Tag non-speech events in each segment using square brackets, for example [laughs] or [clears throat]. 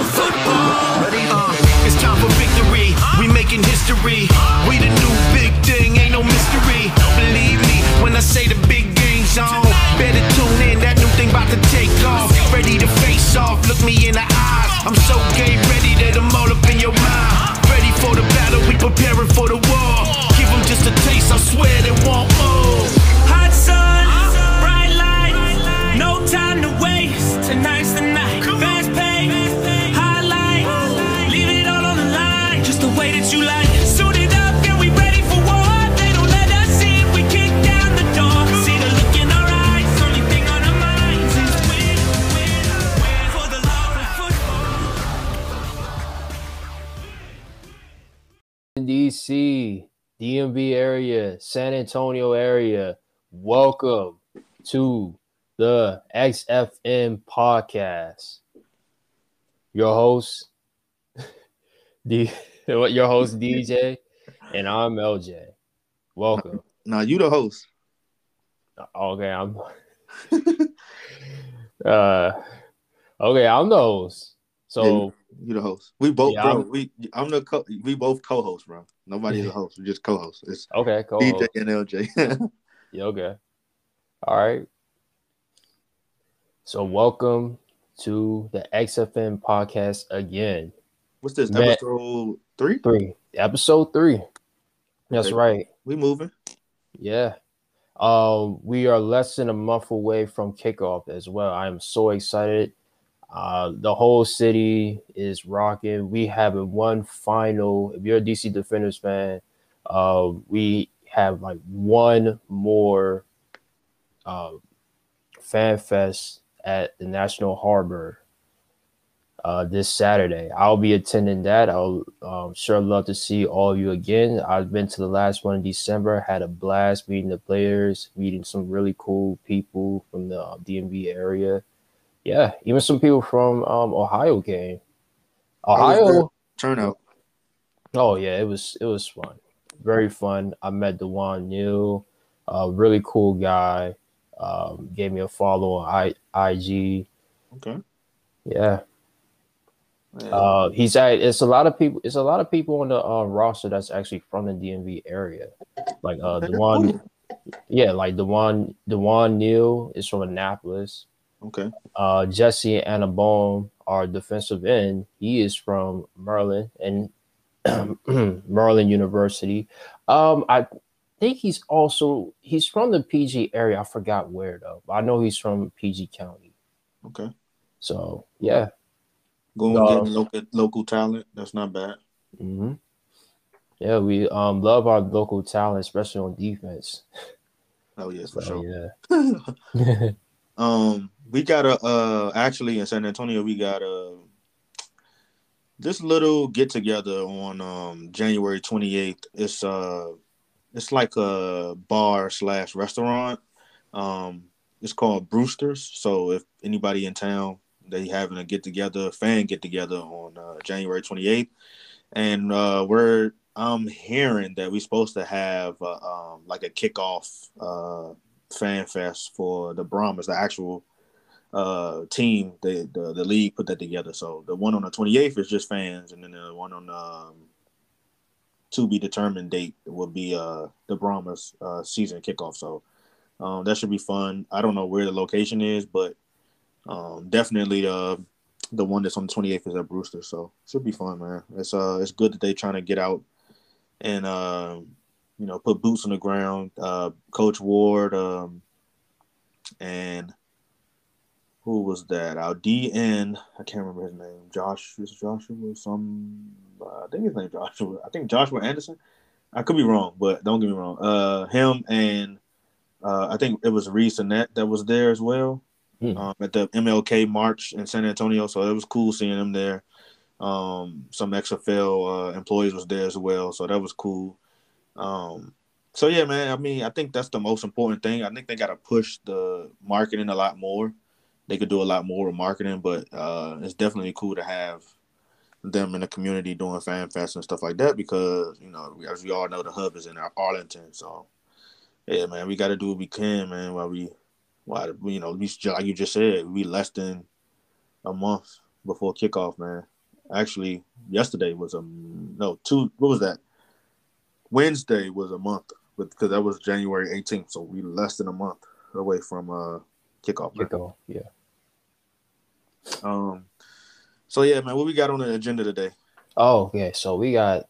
of football. Uh, it's time for victory. We making history. Antonio area. Welcome to the XFM podcast. Your host, [laughs] D, your host DJ, and I'm LJ. Welcome. Now you the host. Okay, I'm. [laughs] uh, okay, I'm the host. So You the host. We both, Yeah, bro. I'm- we I'm the co- we both co-hosts, bro. Nobody's a host. We're just co-hosts. It's okay, cool. DJ and LJ. [laughs] Yeah, okay. All right. So welcome to the XFM podcast again. What's this? Episode three? Three. Episode three. That's Okay. right. We moving. Yeah. Um, we are less than a month away from kickoff as well. I am so excited. Uh, the whole city is rocking. We have one final. If you're a DC Defenders fan, uh, we have like one more uh, fan fest at the National Harbor uh, this Saturday. I'll be attending that. I'll um, sure love to see all of you again. I've been to the last one in December, had a blast meeting the players, meeting some really cool people from the uh, DMV area. Yeah, even some people from um, Ohio came. How was Ohio. turnout. Oh yeah, it was it was fun, very fun. I met Dewan Neal, a really cool guy. Um, gave me a follow on I, IG. Okay. Yeah, Yeah. uh, he's at. It's a lot of people. It's a lot of people on the uh, roster that's actually from the DMV area. Like uh, Dewan, yeah, like Dewan Dewan Neal is from Annapolis. Okay. Uh, Jesse Annabone, our defensive end, he is from Maryland and [clears throat] Maryland University. Um, I think he's also he's from the PG area. I forgot where though. I know he's from PG County. Okay. So yeah. Going getting local local talent. That's not bad. hmm Yeah, we um love our local talent, especially on defense. Oh yes, for So, sure. yeah. [laughs] Um, we got a uh actually in San Antonio we got a this little get together on um January 28th. It's uh it's like a bar slash restaurant. Um it's called Brewster's. So if anybody in town they having a get together, fan get together on uh, January 28th. And uh we're I'm hearing that we're supposed to have uh, um like a kickoff uh fan fest for the Brahmas, the actual uh team the, the the league put that together. So the one on the 28th is just fans and then the one on the um, to be determined date will be uh the brahmas uh season kickoff. So um that should be fun. I don't know where the location is but um definitely uh the one that's on the 28th is at brewster. So should be fun man. It's uh it's good that they're trying to get out and uh you know put boots on the ground. Uh coach ward um and who was that? Our DN, I can't remember his name. Josh, Joshua? Some, uh, I think his name Joshua. I think Joshua Anderson. I could be wrong, but don't get me wrong. Uh, him and uh, I think it was Reese Annette that was there as well Hmm. um, at the MLK March in San Antonio. So it was cool seeing them there. Um, some XFL uh, employees was there as well, so that was cool. Um, so yeah, man. I mean, I think that's the most important thing. I think they got to push the marketing a lot more they could do a lot more with marketing, but uh, it's definitely cool to have them in the community doing fan fest and stuff like that because you know as we all know the hub is in Arlington, so yeah, man, we got to do what we can, man. While we, while you know, we like you just said, we less than a month before kickoff, man. Actually, yesterday was a no two. What was that? Wednesday was a month, because that was January 18th, so we less than a month away from uh kickoff. Kickoff, yeah. Um. So yeah, man, what we got on the agenda today? Oh, yeah, So we got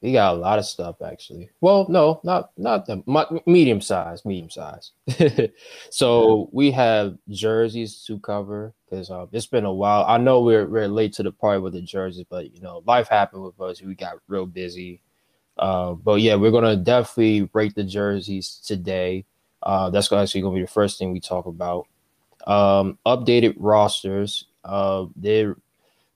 we got a lot of stuff actually. Well, no, not not the medium size, medium size. [laughs] so we have jerseys to cover because um, it's been a while. I know we're we're late to the party with the jerseys, but you know life happened with us. We got real busy. Uh, but yeah, we're gonna definitely break the jerseys today. Uh, that's actually gonna be the first thing we talk about. Um, updated rosters. Uh, there,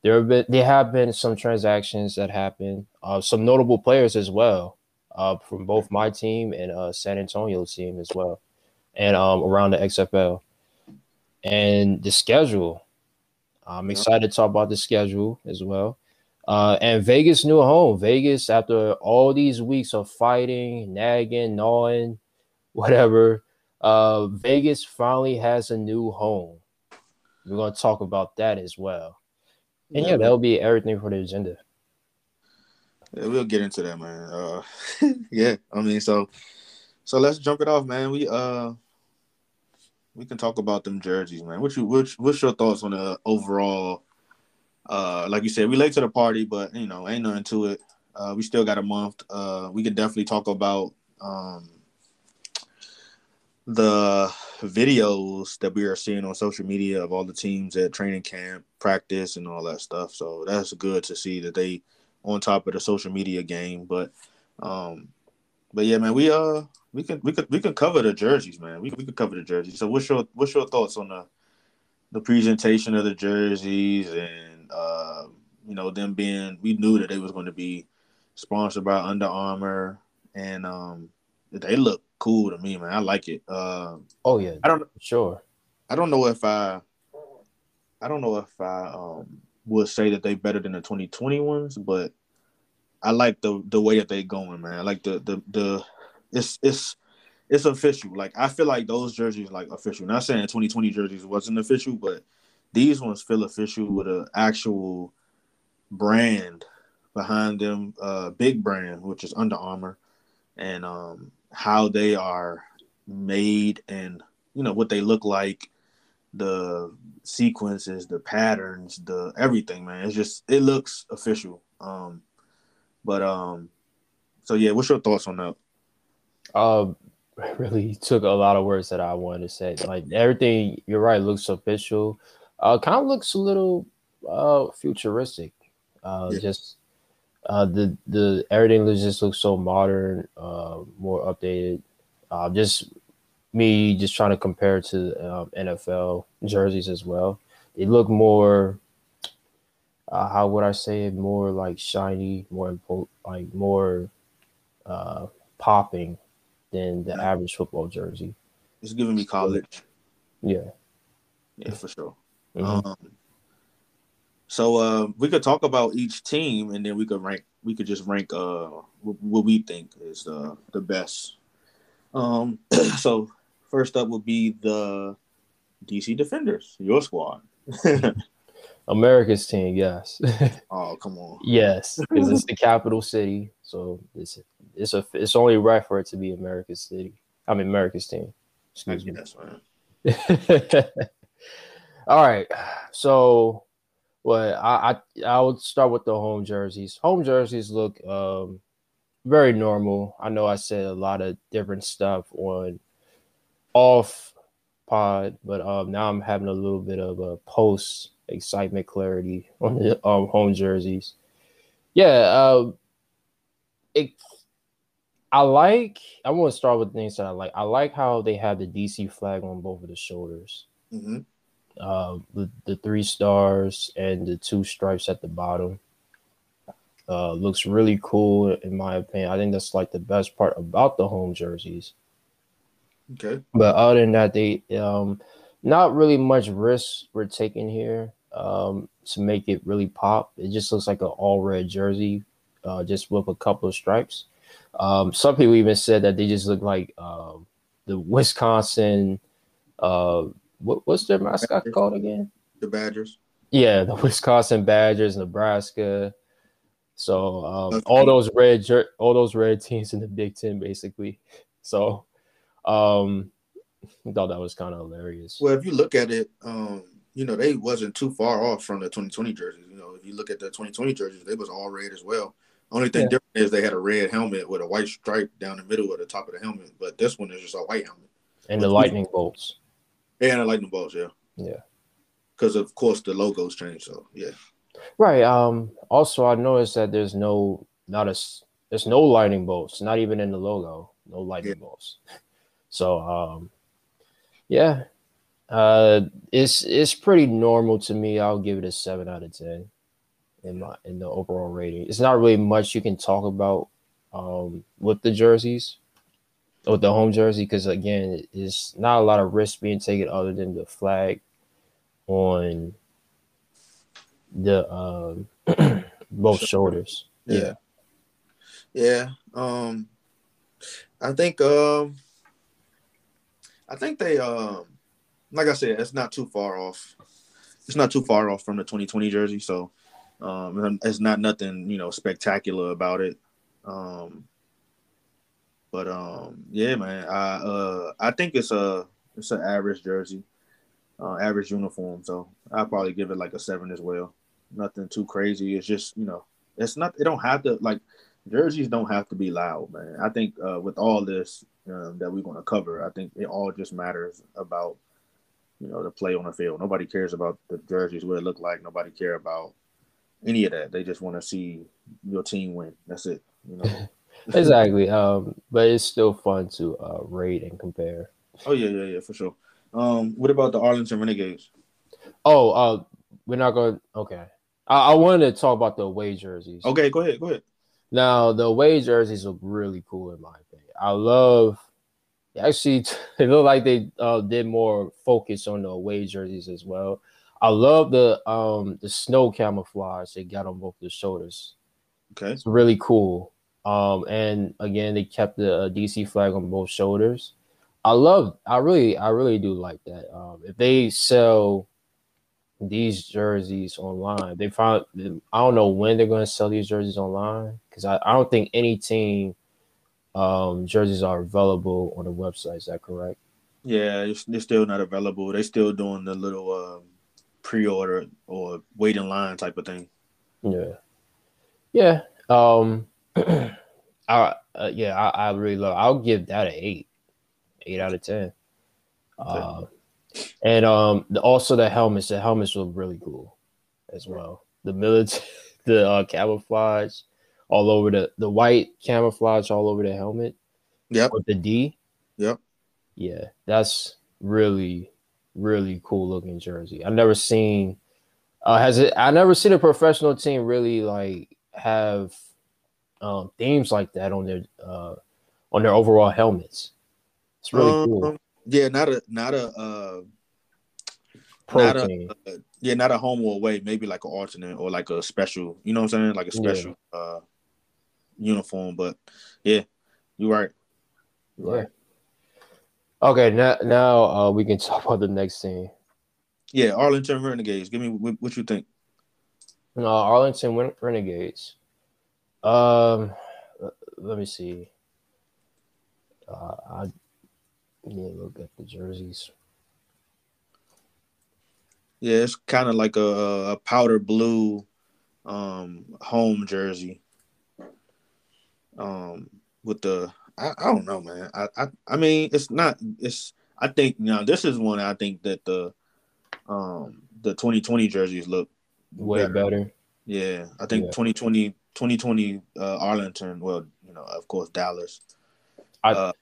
there have been there have been some transactions that happened. Uh, some notable players as well. Uh, from both my team and uh San Antonio team as well, and um around the XFL, and the schedule. I'm excited to talk about the schedule as well. Uh, and Vegas new home. Vegas, after all these weeks of fighting, nagging, gnawing, whatever, uh, Vegas finally has a new home. We're gonna talk about that as well. And yeah, that'll be everything for the agenda. Yeah, we'll get into that, man. Uh, [laughs] yeah, I mean, so so let's jump it off, man. We uh we can talk about them jerseys, man. What you what's, what's your thoughts on the overall? Uh, like you said, we late to the party, but you know, ain't nothing to it. Uh, we still got a month. Uh, we could definitely talk about um the videos that we are seeing on social media of all the teams at training camp, practice, and all that stuff. So that's good to see that they on top of the social media game. But um, but yeah, man, we uh we can we could we could cover the jerseys, man. We we could cover the jerseys. So what's your what's your thoughts on the the presentation of the jerseys and uh you know them being we knew that they was going to be sponsored by Under Armour and um they look cool to me, man. I like it. Uh, Oh yeah, I don't sure. I don't know if I I don't know if I um would say that they better than the 2020 ones, but I like the the way that they going, man. I like the the the it's it's it's official. Like I feel like those jerseys like official. Not saying 2020 jerseys wasn't official, but these ones feel official with an actual brand behind them, uh big brand, which is Under Armour, and um how they are made and you know what they look like the sequences the patterns the everything man it's just it looks official um but um so yeah what's your thoughts on that Um, [laughs] really took a lot of words that I wanted to say. Like everything, you're right, looks official. Uh, kind of looks a little uh futuristic. Uh, Yeah. just uh the the everything looks- just looks so modern, uh, more updated. Uh, just me just trying to compare to um, NFL jerseys as well. They look more. Uh, how would I say it? More like shiny, more impo- like more uh popping than the average football jersey. it's giving me college Yeah. yeah for sure Mhm. um so uh we could talk about each team and then we could rank we could just rank uh what we think is the the best um [clears throat] so first up would be the dc defenders your squad [laughs] America's team, yes, [laughs] oh come on yes, because it's the [laughs] capital city, so it's it's a it's only right for it to be America's city. I mean America's team. Excuse me. All right, so what I, I I would start with the home jerseys. Home jerseys look um very normal. I know I said a lot of different stuff on off pod, but um now I'm having a little bit of a post excitement clarity on the um, home jerseys. Yeah, uh, it. I like. I want to start with things that I like. I like how they have the DC flag on both of the shoulders. hmm Uh, the the three stars and the two stripes at the bottom. Uh, looks really cool in my opinion. I think that's like the best part about the home jerseys. okay But other than that, they um not really much risk were taken here um to make it really pop. It just looks like an all red jersey, uh, just with a couple of stripes. Um, some people even said that they just look like um the Wisconsin uh what, what's their mascot called again? the badgers Yeah, the [laughs] Wisconsin Badgers, Nebraska. So um, all those red jer- all those red teams in the Big Ten, basically. So um, I thought that was kind of hilarious. Well, if you look at it, um, you know, they wasn't too far off from the 2020 jerseys. You know, if you look at the 2020 jerseys, they was all red as well. Only thing Yeah. different is they had a red helmet with a white stripe down the middle of the top of the helmet, but this one is just a white helmet. and the lightning bolts. And the balls, yeah. Yeah. Because of course the logos changed, so yeah. Right. Um. Also, I noticed that there's no not a there's no lightning bolts, not even in the logo. No lightning bolts. So um, yeah. Uh, it's it's pretty normal to me. I'll give it a seven out of ten in my in the overall rating. It's not really much you can talk about um with the jerseys, with the home jersey, because again, it's not a lot of risk being taken other than the flag on the um [clears throat] both shoulders. Yeah. Yeah. Um I think um I think they um like I said, it's not too far off. It's not too far off from the 2020 jersey, so um it's not nothing, you know, spectacular about it. Um but um yeah, man. I uh I think it's a it's an average jersey. Uh, average uniform, so I'll probably give it like a seven as well. Nothing too crazy. It's just you know, it's not. It don't have to like jerseys don't have to be loud, man. I think uh, with all this um, that we're going to cover, I think it all just matters about you know the play on the field. Nobody cares about the jerseys, what it look like. Nobody care about any of that. They just want to see your team win. That's it. You know. [laughs] Exactly. Um, but it's still fun to uh rate and compare. oh yeah, yeah, yeah, for sure. Um, what about the Arlington Renegades? Oh, uh we're not going okay. I, I wanted to talk about the away jerseys. Okay, go ahead, go ahead. Now the away jerseys look really cool in my opinion. I love actually [laughs] it looked like they uh, did more focus on the away jerseys as well. I love the um the snow camouflage they got on both the shoulders. Okay, It's really cool. Um and again they kept the uh, DC flag on both shoulders. I love I really I really do like that. Um if they sell these jerseys online. They found I don't know when they're going to sell these jerseys online because I, I don't think any team um, jerseys are available on the website. Is that correct? yeah, it's, they're still not available. They're still doing the little um, pre-order or wait in line type of thing. Yeah, yeah. Um, I uh, yeah, I, I really love. I'll give that an eight, eight out of ten. Uh, and um, the, also the helmets. The helmets look really cool as well. The military, [laughs] the uh, camouflage all over the the white camouflage all over the helmet. Yeah. with the D. Yep. Yeah, that's really, really cool looking jersey. I've never seen. Uh, has it? I never seen a professional team really like have um, themes like that on their uh, on their overall helmets. It's really Um, cool. Yeah, not a not a uh, Pro not a- uh, yeah, not a home or away, maybe like an alternate or like a special. You know what I'm saying? Like a Yeah. special uh uniform. But yeah, you're right. You're Yeah. right. Okay, now now uh, we can [laughs] talk about the next team. Yeah, Arlington Renegades. Give me what, what you think. No, Arlington Renegades. Um, let me see. Uh, I need to look at the jerseys. Yeah, it's kind of like a, a powder blue um home jersey. Um with the I, I don't know, man. I, I I mean it's not it's I think now this is one I think that the um the 2020 jerseys look Way better. better. Yeah, I think Yeah. 2020 2020 uh Arlington, well, you know, of course Dallas. I Uh,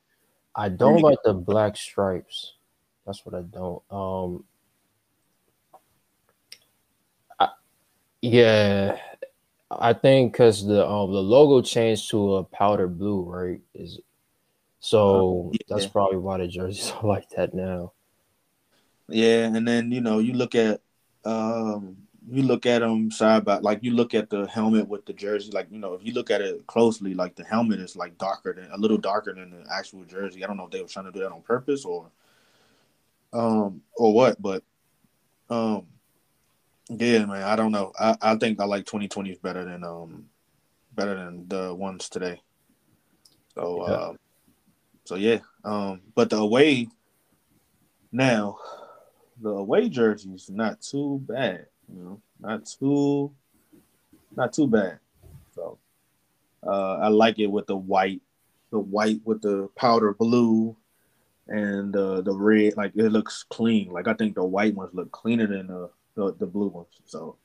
I don't like the black stripes. That's what I don't. Um. I, yeah, I think because the um the logo changed to a powder blue, right? Is so Uh, that's probably why the jerseys [laughs] are like that now. Yeah, and then you know you look at um you look at them side by like you look at the helmet with the jersey like you know if you look at it closely like the helmet is like darker than a little darker than the actual jersey. I don't know if they were trying to do that on purpose or um or what, but um Yeah, man. I don't know. I, I think I like 2020 is better than um better than the ones today. So Yeah. uh, so yeah. Um, but the away now, the away jerseys not too bad. Know, not too not too bad. So uh, I like it with the white, the white with the powder blue, and uh, the red. Like it looks clean. Like I think the white ones look cleaner than the the, the blue ones. So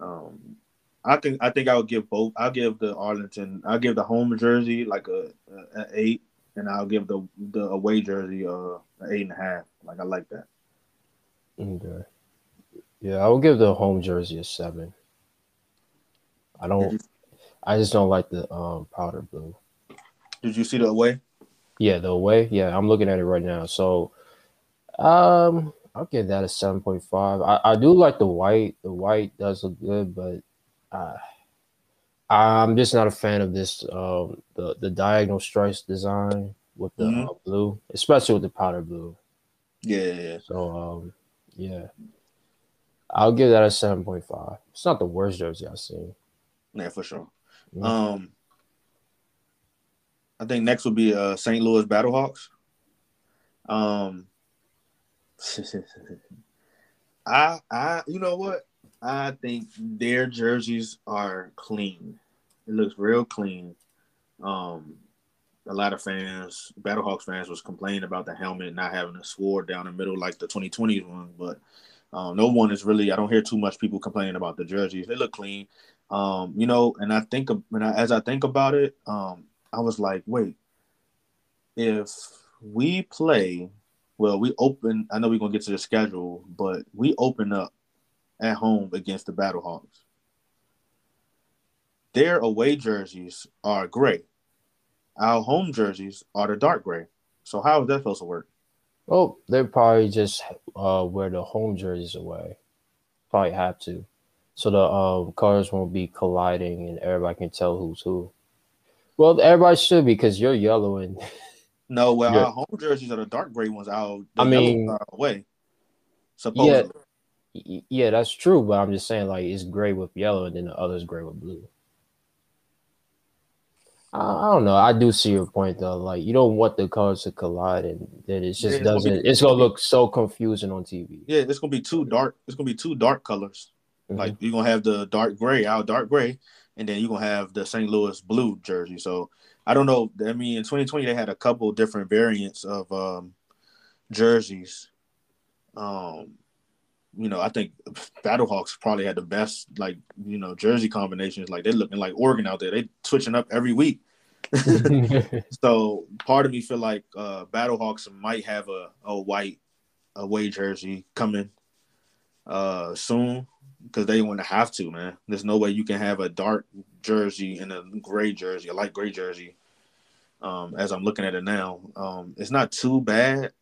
um, I think I think I would give both. I'll give the Arlington. I'll give the home jersey like a, a, a eight, and I'll give the the away jersey uh eight and a half. Like I like that. Okay. Yeah, I would give the home jersey a seven. I don't. I just don't like the um powder blue. did you see the away? Yeah, the away. Yeah, I'm looking at it right now. So, um, I'll give that a seven point five. I, I do like the white. The white does look good, but uh, I'm just not a fan of this um the the diagonal stripes design with the Mhm. uh, blue, especially with the powder blue. Yeah. So um, yeah, I'll give that a seven point five. It's not the worst jersey I've seen. Yeah, for sure. Mhm. Um, I think next would be uh St. Louis Battlehawks. Um, [laughs] I I you know what? I think their jerseys are clean. It looks real clean. Um, a lot of fans, Battlehawks fans, was complaining about the helmet not having a sword down the middle like the 2020s one, but um, no one is really. I don't hear too much people complaining about the jerseys. They look clean. Um, you know, and I think when I, as I think about it, um, I was like, wait, if we play, well, we open. I know we're gonna get to the schedule, but we open up at home against the Battlehawks. Their away jerseys are gray. Our home jerseys are the dark gray. So how is that supposed to work? Well, they probably just uh wear the home jerseys away. Probably have to, so the um colors won't be colliding and everybody can tell who's who. Well, everybody should because you're yellow and [laughs] No, well, Yeah. our home jerseys are the dark gray ones. Our the I mean- are away. Supposedly. Y- Yeah, that's true, but I'm just saying like it's gray with yellow and then the other's gray with blue. I, don't know. I do see your point though. Like you don't want the colors to collide and then it Yeah, just it's gonna be- doesn't it's gonna look so confusing on TV. Yeah, it's gonna be two dark. It's gonna be two dark colors. Mhm. Like you're gonna have the dark gray, our dark gray, and then you're gonna have the St. Louis blue jersey. So I don't know. I mean, in 2020 they had a couple different variants of um, jerseys. Um, you know, I think Battlehawks probably had the best like you know jersey combinations. Like they're looking like Oregon out there. They switching up every week. [laughs] So part of me feel like uh Battlehawks might have a, a white away jersey coming uh soon because they want to have to, man. There's no way you can have a dark jersey and a gray jersey, a light gray jersey. Um, as I'm looking at it now, um, it's not too bad.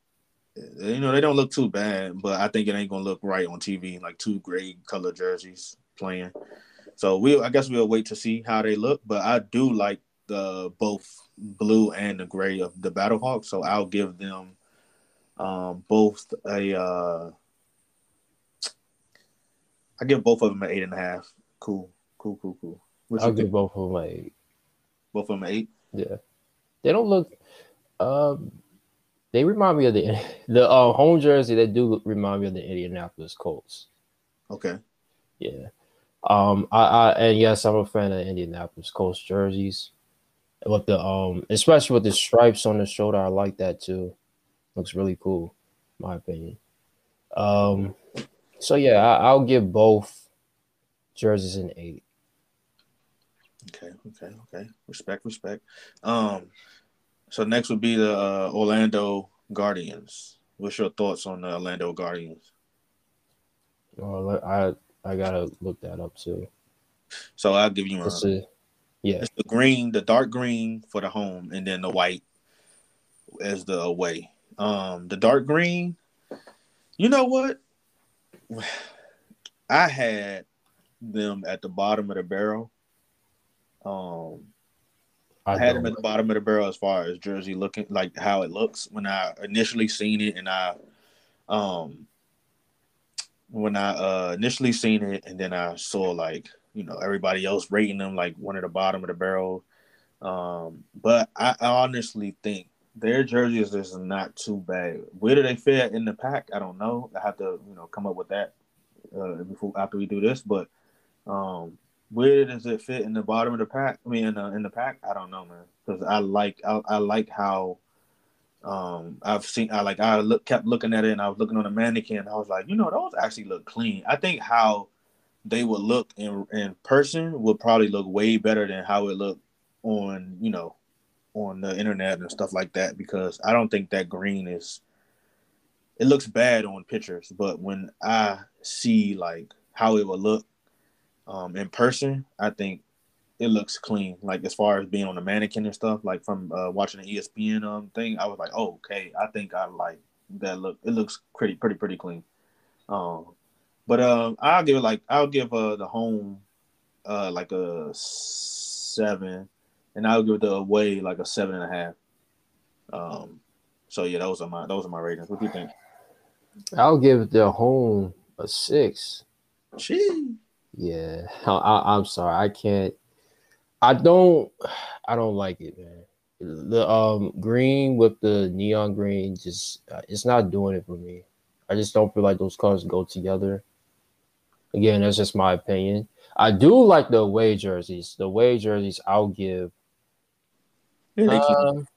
You know, they don't look too bad, but I think it ain't gonna look right on TV, like two gray color jerseys playing. So we, I guess we'll wait to see how they look. But I do like the both blue and the gray of the Battlehawks, so I'll give them um, both a. Uh, I give both of them an eight and a half. Cool, cool, cool, cool. What I'll give give both of them an eight. both of them an eight? yeah. They don't look um they remind me of the [laughs] the uh, home jersey. They do remind me of the Indianapolis Colts. Okay. Yeah. Um I, I and yes, I'm a fan of Indianapolis Colts jerseys. With the um especially with the stripes on the shoulder, I like that too. Looks really cool, in my opinion. Um so yeah, I, I'll give both jerseys an eight. Okay, okay, okay. Respect, respect. Um, so next would be the uh, Orlando Guardians. What's your thoughts on the Orlando Guardians? Well, I I gotta look that up too. So I'll give you a, yeah, it's the green, the dark green for the home, and then the white as the away. Um, the dark green. You know what? [sighs] I had them at the bottom of the barrel. Um, I, I had him at the bottom of the barrel as far as jersey looking like how it looks when I initially seen it and I um when I uh, initially seen it, and then I saw like you know everybody else rating them like one at the bottom of the barrel. Um, but I, I honestly think their jerseys is not too bad. Where do they fit in the pack? I don't know. I have to you know come up with that uh, before after we do this. But um, where does it fit in the bottom of the pack? I mean, in the, in the pack, I don't know, man. Because I like I, I like how um I've seen I like I look kept looking at it and I was looking on the mannequin. I was like, you know, those actually look clean. I think how they would look in in person would probably look way better than how it looked on you know on the internet and stuff like that because I don't think that green is it looks bad on pictures, but when I see like how it would look um, in person, I think it looks clean. Like as far as being on the mannequin and stuff, like from uh, watching the ESPN um thing, I was like, oh, okay, I think I like that look. It looks pretty, pretty, pretty clean. Um, but um, I'll give it like I'll give uh the home uh like a seven, and I'll give the away like a seven and a half. Um, so yeah, those are my those are my ratings. What do you think? I'll give the home a six. Gee. Yeah, I, I, I'm sorry, I can't. I don't. I don't like it, man. The um green with the neon green just uh, it's not doing it for me. I just don't feel like those colors go together. Again, that's just my opinion. I do like the away jerseys. The away jerseys, I'll give. Yeah, they clean. Um,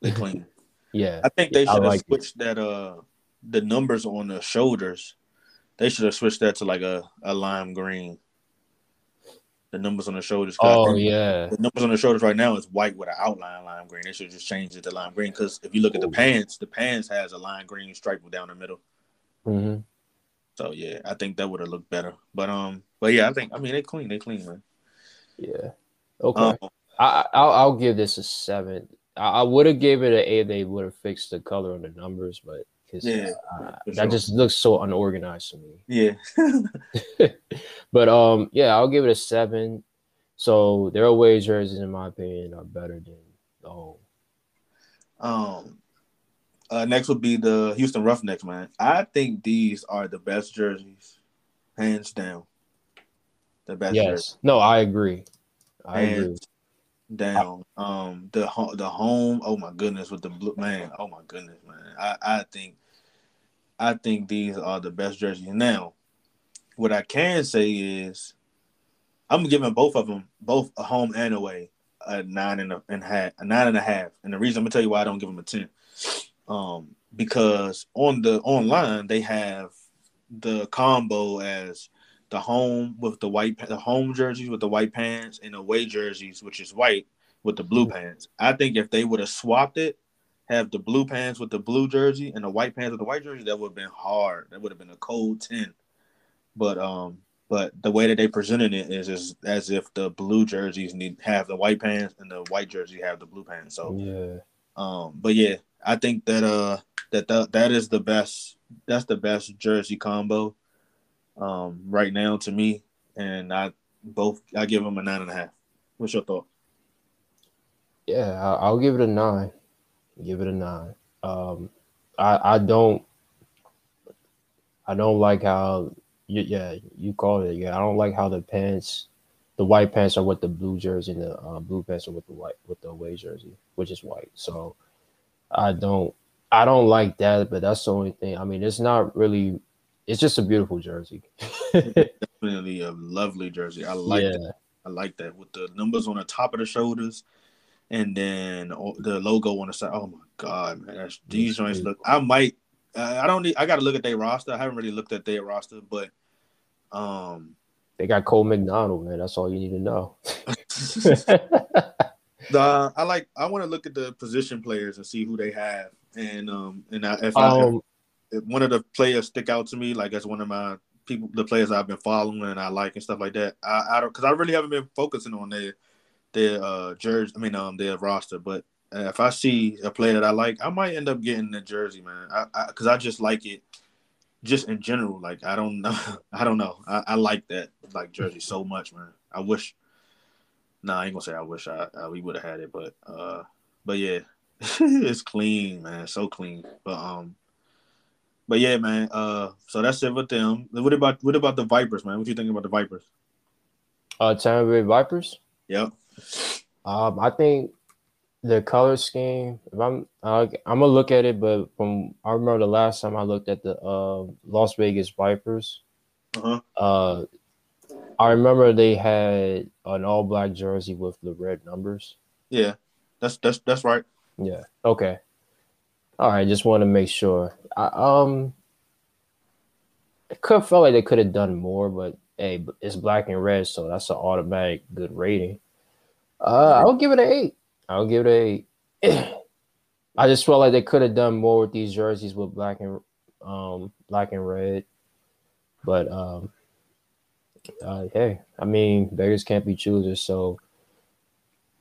They clean. yeah, I think they I should have like it. switched that uh the numbers on the shoulders. They should have switched that to like a, a lime green. The numbers on the shoulders. Oh yeah, The numbers on the shoulders right now is white with an outline lime green. They should just change it to lime green because if you look at the Ooh. pants, the pants has a lime green stripe down the middle. hmm So yeah, I think that would have looked better. But um, but yeah, I think I mean they clean, they clean, man. yeah. Okay, Um, I, I- I'll I'll give this a seven. I, I would have gave it an eight. They would have fixed the color on the numbers, but 'cause, Yeah, uh, that sure. just looks so unorganized to me. [laughs] yeah, [laughs] but um, yeah, I'll give it a seven. So their away jerseys, in my opinion, are better than the home. Um, uh, next would be the Houston Roughnecks, man. I think these are the best jerseys, hands down. The best jerseys, Yes, no, I agree. I agree. Down. Um, the the home. Oh my goodness, with the blue man. Oh my goodness, man. I I think, I think these are the best jerseys. Now, what I can say is, I'm giving both of them, both a home and away, a nine and a and half, a nine and a half. And the reason I'm gonna tell you why I don't give them a ten, um, because on the online they have the combo as the home with the white, the home jerseys with the white pants and the away jerseys, which is white with the blue pants. I think if they would have swapped it, have the blue pants with the blue jersey and the white pants with the white jersey, that would have been hard. That would have been a cold ten. But um, but the way that they presented it is, is as if the blue jerseys need have the white pants and the white jersey have the blue pants. So Yeah, um, but yeah, I think that uh that the, that is the best. That's the best jersey combo, um, right now to me. And I both I give them a nine and a half. What's your thought? yeah, I'll give it a nine. Give it a nine. Um, I I don't. I don't like how. You, yeah, you called it. Yeah, I don't like how the pants, the white pants are with the blue jersey, and the uh, blue pants are with the white with the away jersey, which is white. So, I don't. I don't like that, but that's the only thing. I mean, it's not really. It's just a beautiful jersey. [laughs] Definitely a lovely jersey. I like yeah, that. I like that with the numbers on the top of the shoulders, and then the logo on the side. Oh my god, man! That's, these joints look. I might. I don't need. I got to look at their roster. I haven't really looked at their roster, but um, they got Cole McDonald, man. That's all you need to know. [laughs] the I like. I want to look at the position players and see who they have, and um, and I, if I um, one of the players stick out to me, like as one of my people, the players I've been following and I like and stuff like that. I, I don't because I really haven't been focusing on their their uh jersey. I mean, um, their roster. But if I see a player that I like, I might end up getting the jersey, man. I because I, just like it, just in general. Like I don't know, [laughs] I don't know. I, I like that like jersey so much, man. I wish. Nah, I ain't gonna say I wish I, I we would have had it, but uh, but yeah, [laughs] it's clean, man, so clean. But um, But yeah, man. Uh, so that's it with them. What about what about the Vipers, man? What you think about the Vipers? Uh, Tampa Bay Vipers. Yep. Um, I think the color scheme. If I'm, uh, I'm gonna look at it, but from I remember the last time I looked at the uh, Las Vegas Vipers. Uh-huh. Uh, I remember they had an all black jersey with the red numbers. Yeah. That's that's that's right. Yeah. Okay. All right. Just want to make sure. I, um, it could felt like they could have done more, but hey, it's black and red, so that's an automatic good rating. Uh, I'll give it an eight. I'll give it a. [clears throat] I just felt like they could have done more with these jerseys with black and um black and red, but um, uh, hey, I mean beggars can't be choosers, so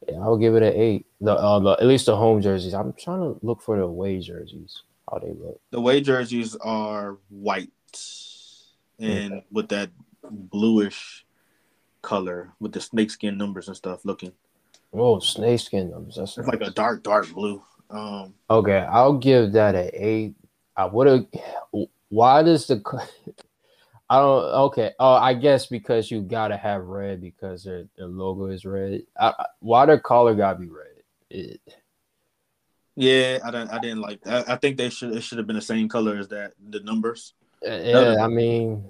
yeah, I'll give it an eight. The, uh, the at least the home jerseys. I'm trying to look for the away jerseys. How they look. The away jerseys are white and with that bluish color with the snakeskin numbers and stuff looking. Oh, snakeskin numbers. That's It's like a dark, dark blue. Um, Okay, I'll give that an eight. I would have. Why does the? I don't. Okay. Oh, I guess because you gotta have red because their their logo is red. I, why their collar gotta be red? It, yeah, I didn't, I didn't like. I, I think they should. It should have been the same color as that. The numbers. yeah, I mean,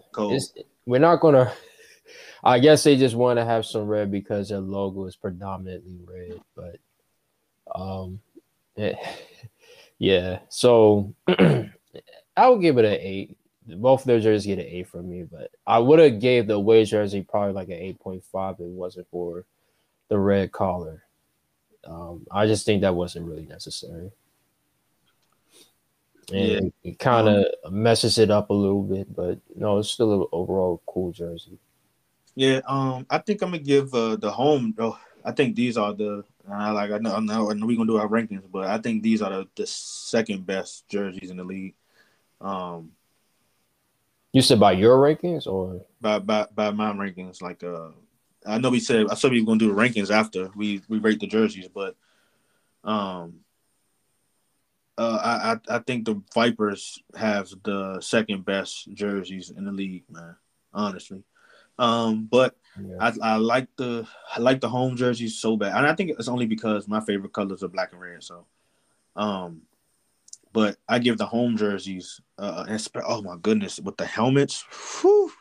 we're not gonna. [laughs] I guess they just want to have some red because their logo is predominantly red, but um, eh, [laughs] yeah. So [clears throat] I would give it an eight. Both of their jerseys get an A from me, but I would have gave the away jersey probably like an eight point five if it wasn't for the red collar. Um, I just think that wasn't really necessary. And it kind of messes it up a little bit, but no, it's still an overall cool jersey. Yeah. Um, I think I'm gonna give uh, the home. though. I think these are the. I like. I know. I know. I know we're gonna do our rankings, but I think these are the, the second best jerseys in the league. Um, You said by your rankings or by by by my rankings. Like uh I know we said I said we were gonna do the rankings after we we rate the jerseys, but um uh I I, I think the Vipers have the second best jerseys in the league, man. Honestly. Um but yeah. I, I like the I like the home jerseys so bad. And I think it's only because my favorite colors are black and red. So um but I give the home jerseys uh and sp- oh my goodness with the helmets. Whew,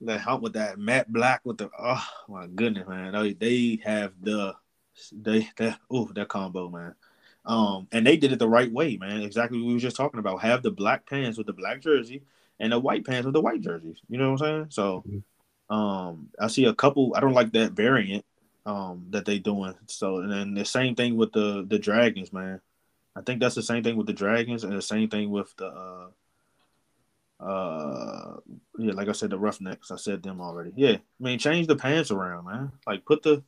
the helmet with that matte black with the oh my goodness, man. They, they have the they that oh that combo, man. Um and they did it the right way, man. Exactly what we were just talking about. Have the black pants with the black jersey and the white pants with the white jerseys. You know what I'm saying? So um I see a couple I don't like that variant um that they doing. So and then the same thing with the the dragons, man. I think that's the same thing with the dragons and the same thing with the uh uh yeah, like I said, the Roughnecks. I said them already. Yeah, I mean, change the pants around, man. Like put the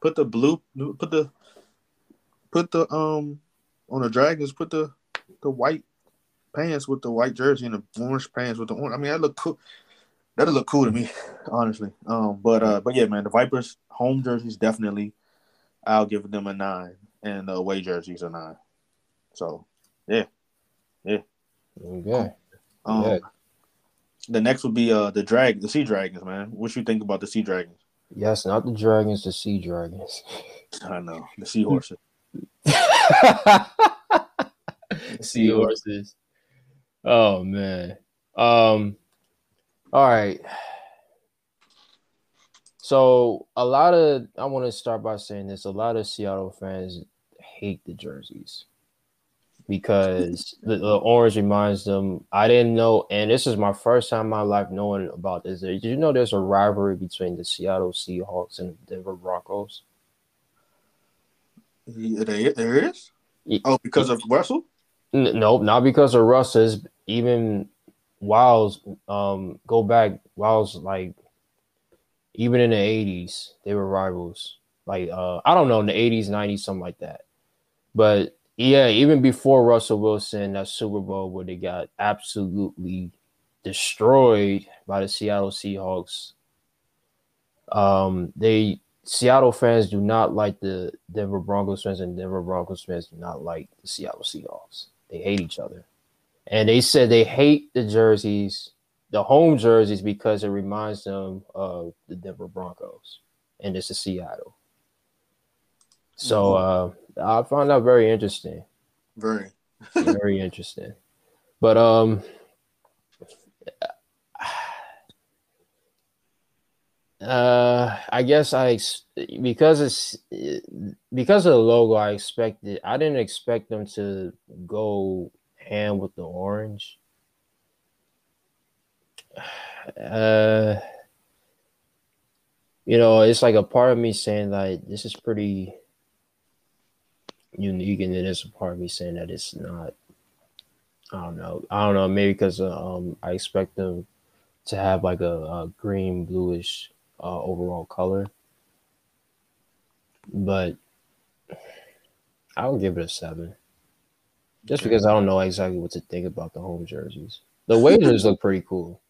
put the blue, put the put the um on the Dragons, put the the white pants with the white jersey and the orange pants with the orange. I mean, that look cool. That'll look cool to me, honestly. Um, but uh, but yeah, man, the Vipers home jerseys definitely. I'll give them a nine, and the away jerseys a nine. So, yeah, yeah. okay. um, Yeah. the next would be uh the drag, the Sea Dragons, man. What you think about the Sea Dragons? Yes, not the dragons, the sea dragons. [laughs] I know the Seahorses. [laughs] Seahorses. Oh man. Um all right. So a lot of I want to start by saying this. A lot of Seattle fans hate the jerseys because the, the orange reminds them. I didn't know, and this is my first time in my life knowing about this. Did you know there's a rivalry between the Seattle Seahawks and the Denver Broncos? Yeah, there, is. Oh, because of Russell. N- nope, not because of Russ's. Even Wiles, um, go back. Wiles, like even in the eighties, they were rivals. Like uh, I don't know, in the eighties, nineties, something like that. But yeah, even before Russell Wilson, that Super Bowl where they got absolutely destroyed by the Seattle Seahawks. Um, they Seattle fans do not like the Denver Broncos fans, and Denver Broncos fans do not like the Seattle Seahawks. They hate each other. and they said they hate the jerseys, the home jerseys, because it reminds them of the Denver Broncos, and it's is Seattle. So uh, I found that very interesting, Very. [laughs] very interesting. But um, [sighs] uh, I guess I ex- because it's because of the logo. I expected. I didn't expect them to go ham with the orange. [sighs] Uh, you know, it's like a part of me saying like this is pretty unique, and then there's a part of me saying that it's not. I don't know. I don't know. Maybe because um, I expect them to have like a, a green bluish uh, overall color, but I'll give it a seven. Just because I don't know exactly what to think about the home jerseys. The [laughs] waiters look pretty cool.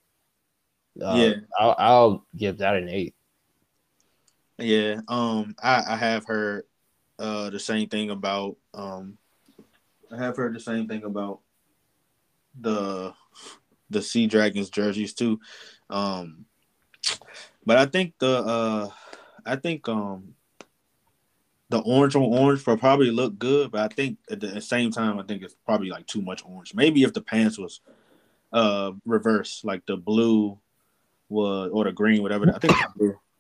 Uh, Yeah. I'll, I'll give that an eight. Yeah, um, I, I have heard uh the same thing about um, I have heard the same thing about the the Sea Dragons jerseys too, um, but I think the uh, I think um, the orange on orange will probably look good, but I think at the same time I think it's probably like too much orange. Maybe if the pants was uh reverse, like the blue was or the green, whatever. I think.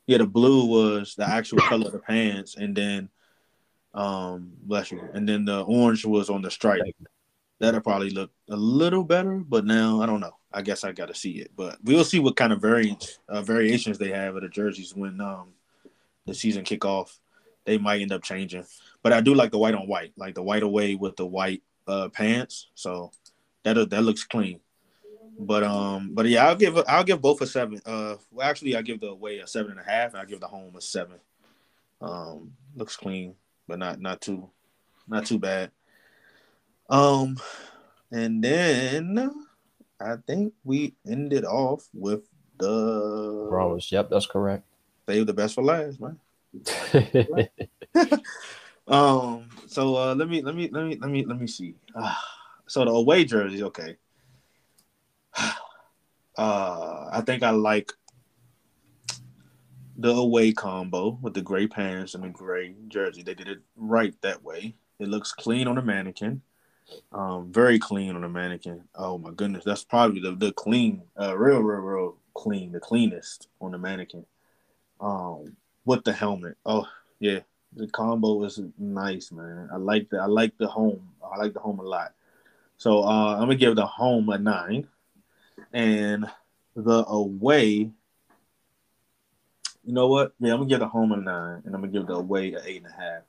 Yeah, the blue was the actual color of the pants, and then um bless you, and then the orange was on the stripe. That'll probably look a little better, but now I don't know. I guess I got to see it, but we'll see what kind of variants uh, variations they have of the jerseys when um the season kick off. They might end up changing, but I do like the white on white, like the white away with the white uh pants. So that that looks clean. But um, but yeah, I'll give I'll give both a seven. Uh, well, actually, I give the away a seven and a half. And I give the home a seven. Um, looks clean, but not not too not too bad. Um, and then I think we ended off with the Browns. Yep, that's correct. save the best for last, man. [laughs] Um, so uh, let me let me let me let me let me see. Ah, so the away jersey, okay. [sighs] Uh, I think I like the away combo with the gray pants and the gray jersey. They did it right that way. It looks clean on the mannequin. Um, very clean on the mannequin. Oh my goodness, that's probably the the clean, uh, real, real, real clean, the cleanest on the mannequin. Um, with the helmet. Oh yeah, the combo is nice, man. I like the I like the home. I like the home a lot. So uh, I'm gonna give the home a nine, and the away. You know what? Yeah, I'm gonna give the home a nine, and I'm gonna give the away an eight and a half.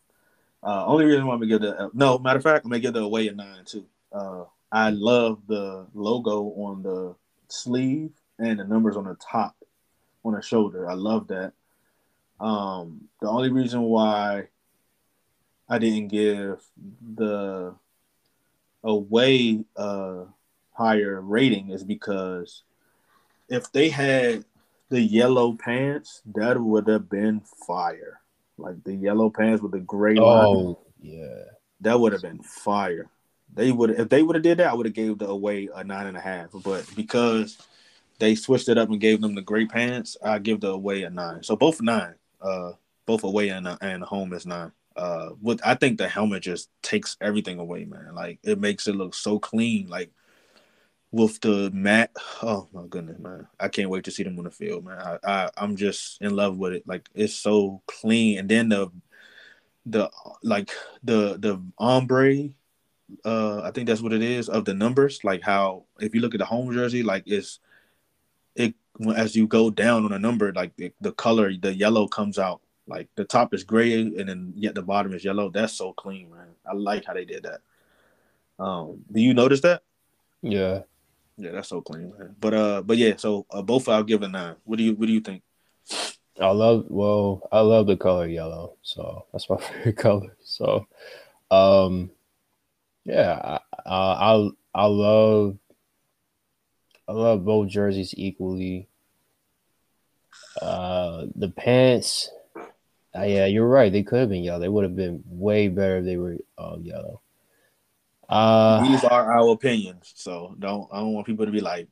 Uh, only reason why I'm gonna give the no matter of fact, I'm gonna give the away a nine too. Uh, I love the logo on the sleeve and the numbers on the top on the shoulder. I love that. Um, the only reason why I didn't give the away uh higher rating is because if they had the yellow pants, that would have been fire. Like the yellow pants with the gray line, oh, yeah. that would have been fire. They would if they would have did that, I would have gave the away a nine and a half. But because they switched it up and gave them the gray pants, I give the away a nine. So both nine. Uh, both away and and home is nine. Uh, with I think the helmet just takes everything away, man. Like it makes it look so clean. Like with the mat. Oh my goodness, man! I can't wait to see them on the field, man. I, I I'm just in love with it. Like it's so clean, and then the the like the the ombre. Uh, I think that's what it is of the numbers. Like how if you look at the home jersey, like it's it as you go down on a number, like the, the color, the yellow comes out. Like the top is gray and then yet the bottom is yellow. That's so clean, man. I like how they did that. Um, do you notice that? Yeah. Yeah, that's so clean, man. But uh, but yeah, so uh, both I'll give a nine. What do you What do you think? I love well, I love the color yellow, so that's my [laughs] favorite color. So, um, yeah, I, I I love I love both jerseys equally. Uh, the pants, uh, yeah, you're right. They could have been yellow. They would have been way better if they were uh, yellow. Uh, These are our opinions, so don't I don't want people to be like,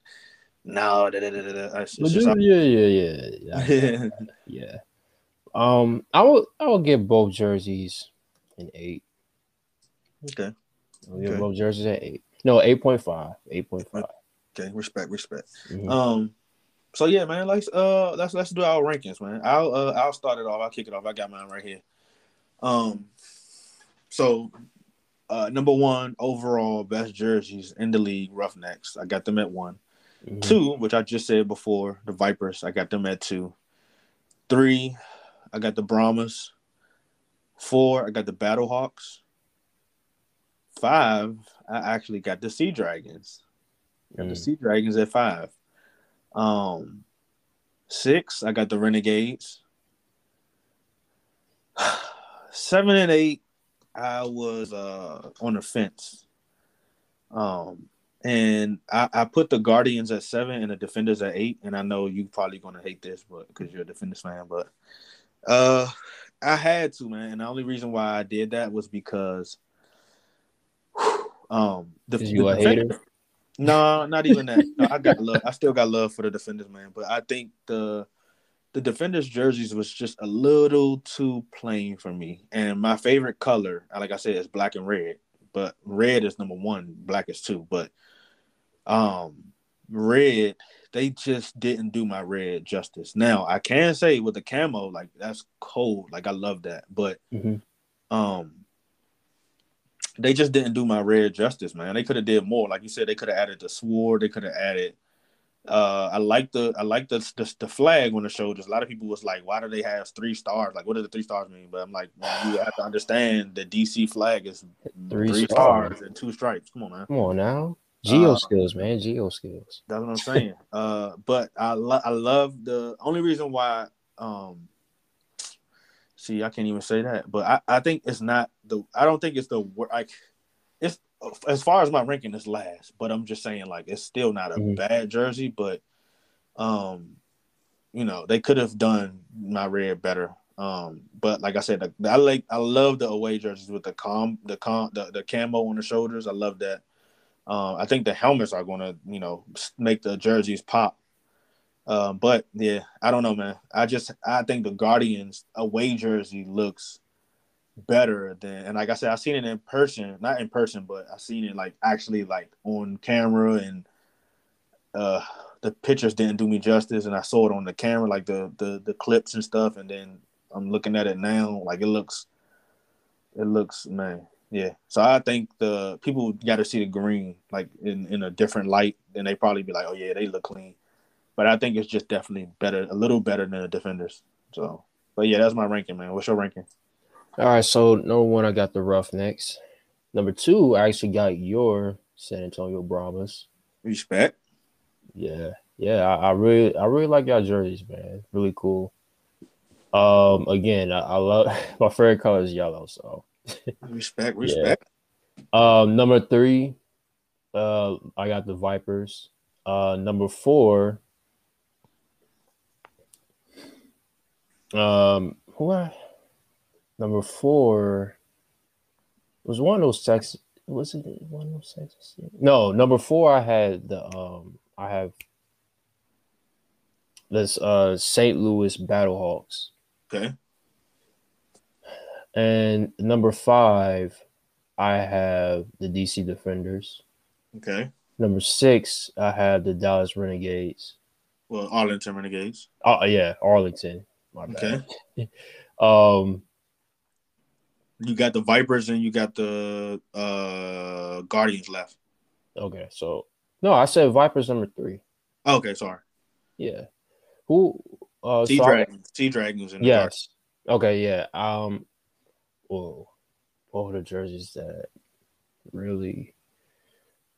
no, da, da, da, da, da. It's just yeah, yeah, yeah, yeah, yeah. Um, I will, I will give both jerseys an eight. okay, I'll give Okay. both jerseys an eight. No, eight point five. Eight point five. okay, respect, respect. Mhm. Um, so yeah, man, let's uh let's let's do our rankings, man. I'll uh, I'll start it off. I'll kick it off. I got mine right here. Um, so uh number one overall best jerseys in the league, Roughnecks. I got them at one. Mhm. Two, which I just said before, the Vipers. I got them at two. Three, I got the Brahmas. Four, I got the Battlehawks. Five, I actually got the Sea Dragons. Got the Mm. Sea Dragons at five. Um, six, I got the Renegades. [sighs] Seven and eight, I was uh on the fence. Um, and I, I put the Guardians at seven and the Defenders at eight. And I know you probably gonna hate this, but because you're a Defenders fan, but uh, I had to, man. And the only reason why I did that was because um the, you a Defenders- hater? no, not even that. No, I got love. I still got love for the defenders, man. But I think the the defenders jerseys was just a little too plain for me. And my favorite color, like I said, is black and red. But red is number one, black is two. But um red, they just didn't do my red justice. Now I can say with the camo, like that's cold. Like I love that. But Mhm. um they just didn't do my red justice, man. They could have did more. Like you said, they could have added the sword. They could have added. Uh, I like the I like the, the the flag on the shoulders. A lot of people was like, why do they have three stars? Like, what do the three stars mean? But I'm like, well, you have to understand the DC flag is Three three, stars. stars. and two stripes. Come on, man. Come on now, geo Uh, skills, man, geo skills. That's what I'm saying. uh, but I lo- I love the only reason why. Um, see, I can't even say that, but I, I think it's not the. I don't think it's the like. As far as my ranking is last, but I'm just saying like it's still not a Mhm. bad jersey, but um, you know they could have done my red better. Um, but like I said, the, I like I love the away jerseys with the com the com the, the camo on the shoulders. I love that. Um, I think the helmets are going to, you know, make the jerseys pop. Um, but yeah, I don't know, man. I just I think the Guardians away jersey looks better than, and like I said, I've seen it in person, not in person, but I've seen it like actually like on camera, and uh, the pictures didn't do me justice, and I saw it on the camera, like the the the clips and stuff, and then I'm looking at it now, like it looks, it looks, man, yeah. So I think the people got to see the green like in, in a different light, and they probably be like, oh yeah, they look clean. But I think it's just definitely better, a little better than the defenders. So, but yeah, that's my ranking, man. What's your ranking? All right, so number one, I got the Roughnecks. Number two, I actually got your San Antonio Brahmas. Respect. Yeah, yeah, I, I really, I really like y'all jerseys, man. Really cool. Um, again, I, I love [laughs] my favorite color is yellow. So, [laughs] Respect. Respect. um, number three, uh, I got the Vipers. Uh, number four, um, who what? Number four was one of those Texas. Was it one of those Texas? No, number four. I had the um. I have this uh St. Louis Battlehawks, Okay. and number five, I have the DC Defenders. Okay. Number six, I have the Dallas Renegades. Well, Arlington Renegades. Oh yeah, Arlington. My bad. Okay. [laughs] Um, You got the Vipers and you got the uh Guardians left. okay, so no, I said Vipers number three. Okay, sorry. Yeah. Who? Uh, Sea so Dragons. Sea Dragons Guardians. Yes. Okay. Yeah. Um. Whoa. What were the jerseys that really?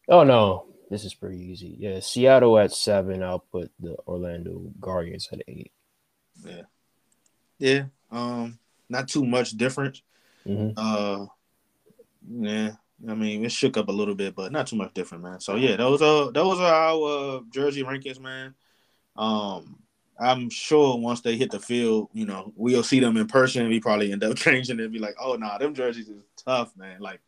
Oh no, this is pretty easy. Yeah, Seattle at seven. I'll put the Orlando Guardians at eight. Yeah. Yeah. Um, not too much difference. Mhm. Uh, yeah. I mean, it shook up a little bit, but not too much different, man. So yeah, those are those are our uh, jersey rankings, man. Um, I'm sure once they hit the field, you know, we'll see them in person. We probably end up [laughs] changing it. And be like, oh no, nah, them jerseys is tough, man. Like,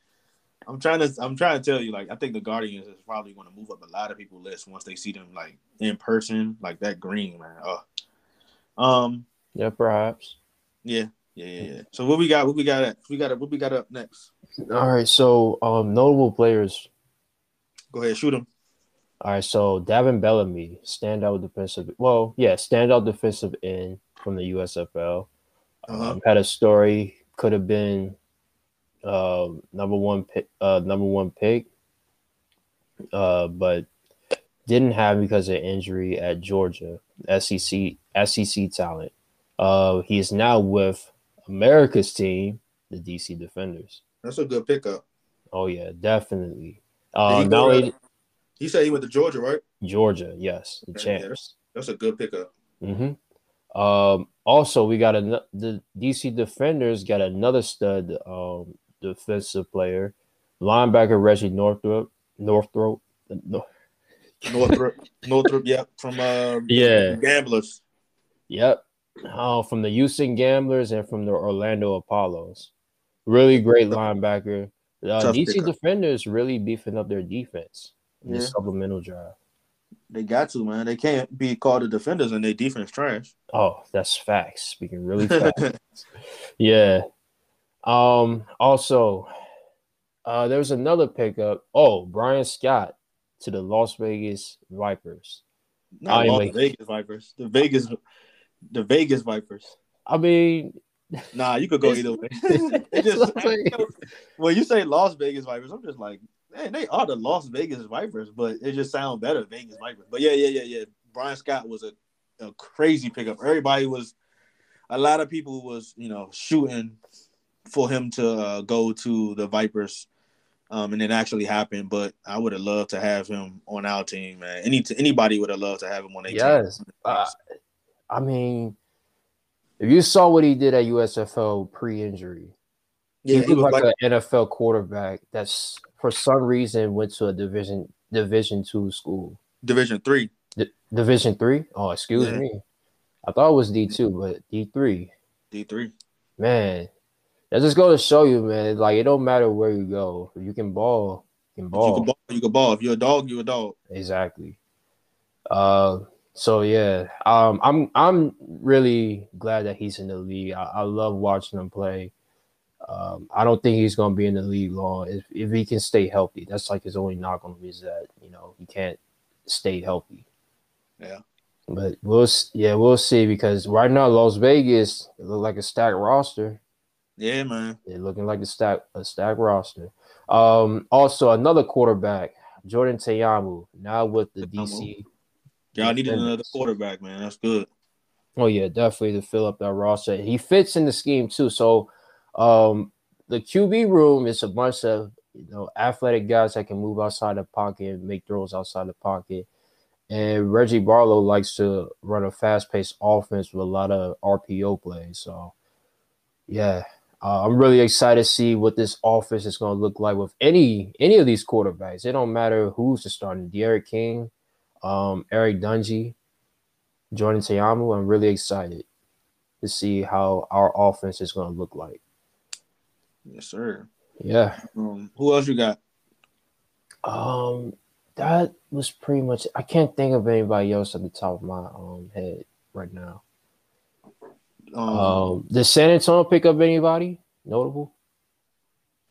I'm trying to I'm trying to tell you, like, I think the Guardians is probably going to move up a lot of people's list once they see them like in person, like that green man. Oh. Um. Yeah, perhaps. Yeah. Yeah, yeah, yeah. So what we got? What we got? At, we got. It what we got up next? All right. So, um, notable players. Go ahead, shoot them. All right. So, Davin Bellamy, standout defensive. Well, yeah, standout defensive end from the USFL. Uh-huh. Um, had a story. Could have been um, number one pick. Uh, number one pick. Uh, but didn't have because of injury at Georgia. SEC SEC talent. Uh, he is now with America's team, the DC Defenders. That's a good pickup. Oh yeah, definitely. Did Uh, he not go only to- He said he went to Georgia, right? Georgia, yes, the Okay, yeah, champs. That's a good pickup. hmm Um, also, we got a the DC Defenders got another stud um, defensive player, linebacker Reggie Northrup. Northrup. No, Northrup, Northrup, yep, from uh, [laughs] Yeah. Gamblers. Yep. Uh, from the Houston Gamblers and from the Orlando Apollos. Really great linebacker. Uh, DC pickup. Defenders really beefing up their defense in the supplemental draft. They got to man. They can't be called the defenders and their defense trash. Oh, that's facts. Speaking really [laughs] fast. yeah. Um. Also, uh, there was another pickup. Oh, Bryan Scott to the Las Vegas Vipers. Not Las Vegas Vipers. The Vegas, the Vegas Vipers. I mean, Nah, you could go either way. [laughs] [laughs] just when you say Las Vegas Vipers, I'm just like, man, they are the Las Vegas Vipers, but it just sounds better, Vegas Vipers. But yeah, yeah, yeah, yeah. Bryan Scott was a, a crazy pickup. Everybody was, a lot of people was, you know, shooting for him to uh, go to the Vipers, um, and it actually happened. But I would have loved to have him on our team, man. Any anybody would have loved to have him on their Yes. team. Uh, I mean, if you saw what he did at USFL pre-injury, yeah, he looked was like, like, an NFL quarterback that's for some reason went to a division Division two school. Division three. D- Division three? Oh, excuse Yeah. me. I thought it was D two, but D three. D three. Man, that just go to show you, man. Like it don't matter where you go, if you can ball, you can You ball. can ball. You can ball. If you're a dog, you're a dog. Exactly. Uh, so yeah, um, I'm I'm really glad that he's in the league. I, I love watching him play. Um, I don't think he's gonna be in the league long if if he can stay healthy. That's like his only knock on him is that you know he can't stay healthy. Yeah. But we'll yeah we'll see because right now Las Vegas it look like a stacked roster. Yeah, man. They're looking like a stack a stack roster. Um, also another quarterback, Jordan Ta'amu, now with the. DC. Y'all needed another quarterback, man. That's good. Oh yeah, definitely to fill up that roster. He fits in the scheme too. So, um, the QB room is a bunch of you know athletic guys that can move outside the pocket and make throws outside the pocket. And Reggie Barlow likes to run a fast-paced offense with a lot of RPO plays. So, yeah, uh, I'm really excited to see what this offense is going to look like with any any of these quarterbacks. It don't matter who's the starting. D'Eriq King, um, Eric Dungey, Jordan Ta'amu. I'm really excited to see how our offense is going to look like. Yes, sir. Yeah. Um, who else you got? Um, that was pretty much. I can't think of anybody else at the top of my um head right now. Um, Um, did San Antonio pick up anybody notable?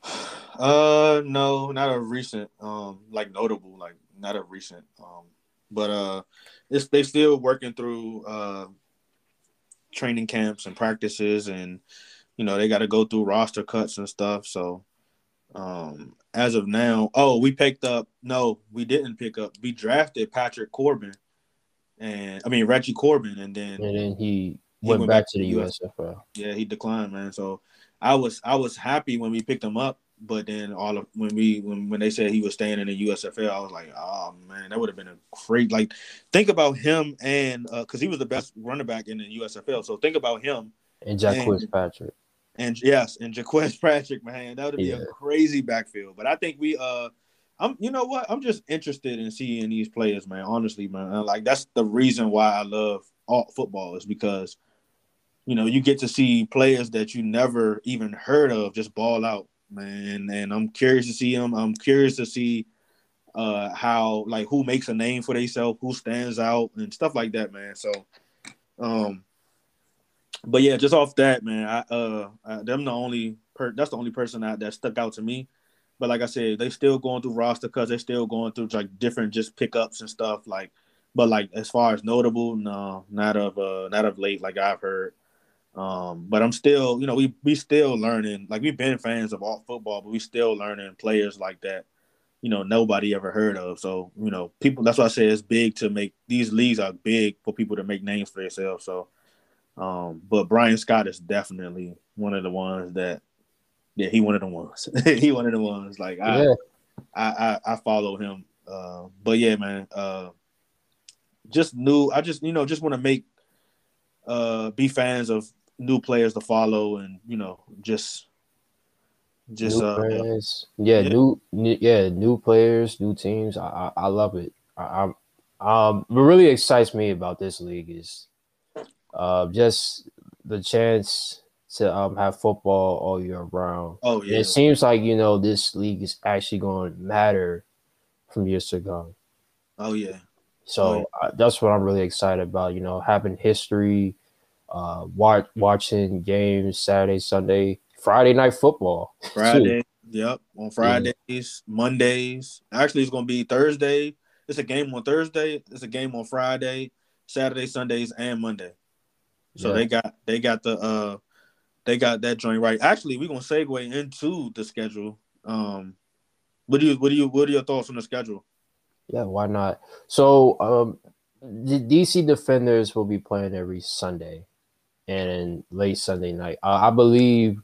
[sighs] uh, no, not a recent. Um, like notable, like not a recent. Um, but uh, it's they still working through uh training camps and practices, and you know they got to go through roster cuts and stuff. So, um, as of now, oh, we picked up. No, we didn't pick up. We drafted Patrick Corbin, and I mean Reggie Corbin, and then And then he, He went, went back, back to the to US. USFL. yeah, he declined, man. So I was I was happy when we picked him up, but then all of when we when when they said he was staying in the USFL, I was like, oh man, that would have been a great like think about him and because he was the best running back in the USFL. So think about him And Jacques And- Patrick. and yes, and Jacques [laughs] Patrick, man, that would be Yeah. a crazy backfield. But I think we uh. I'm, you know what? I'm just interested in seeing these players, man. Honestly, man, like that's the reason why I love all football is because you know, you get to see players that you never even heard of just ball out man, and I'm curious to see him. I'm curious to see uh how like who makes a name for themselves, who stands out, and stuff like that, man. So, um, but yeah, just off that, man, I uh, I, them the only per that's the only person that that stuck out to me. But like I said, they still going through roster because they're still going through like different just pickups and stuff. Like, but like as far as notable, no, not of uh, not of late. Like I've heard. Um, but I'm still, you know, we we still learning. Like we've been fans of all football, but we still learning players like that. You know, nobody ever heard of. So you know, people. That's why I say it's big to make these leagues are big for people to make names for themselves. So, um, but Bryan Scott is definitely one of the ones that yeah, he one of the ones. [laughs] he one of the ones. Like I, Yeah. I, I, I follow him. Uh, but yeah, man. Uh, just new. I just you know just want to make uh be fans of new players to follow, and you know just just new uh players. Yeah, yeah. new, new yeah, new players, new teams. I I, I love it. I, I'm um what really excites me about this league is uh just the chance to um have football all year round. oh And yeah It seems like you know this league is actually going to matter from years to come. oh yeah So uh, that's what I'm really excited about. You know, having history, uh, watch, watching games Saturday, Sunday, Friday night football. [laughs] Friday. Yep, on Fridays, Mondays. Actually, it's gonna be Thursday. It's a game on Thursday. It's a game on Friday, Saturday, Sundays, and Monday. So Yeah. they got they got the uh they got that joint right. Actually, we're gonna segue into the schedule. Um, what do you what do you what are your thoughts on the schedule? Yeah, why not? So, um, the DC Defenders will be playing every Sunday and late Sunday night. Uh, I believe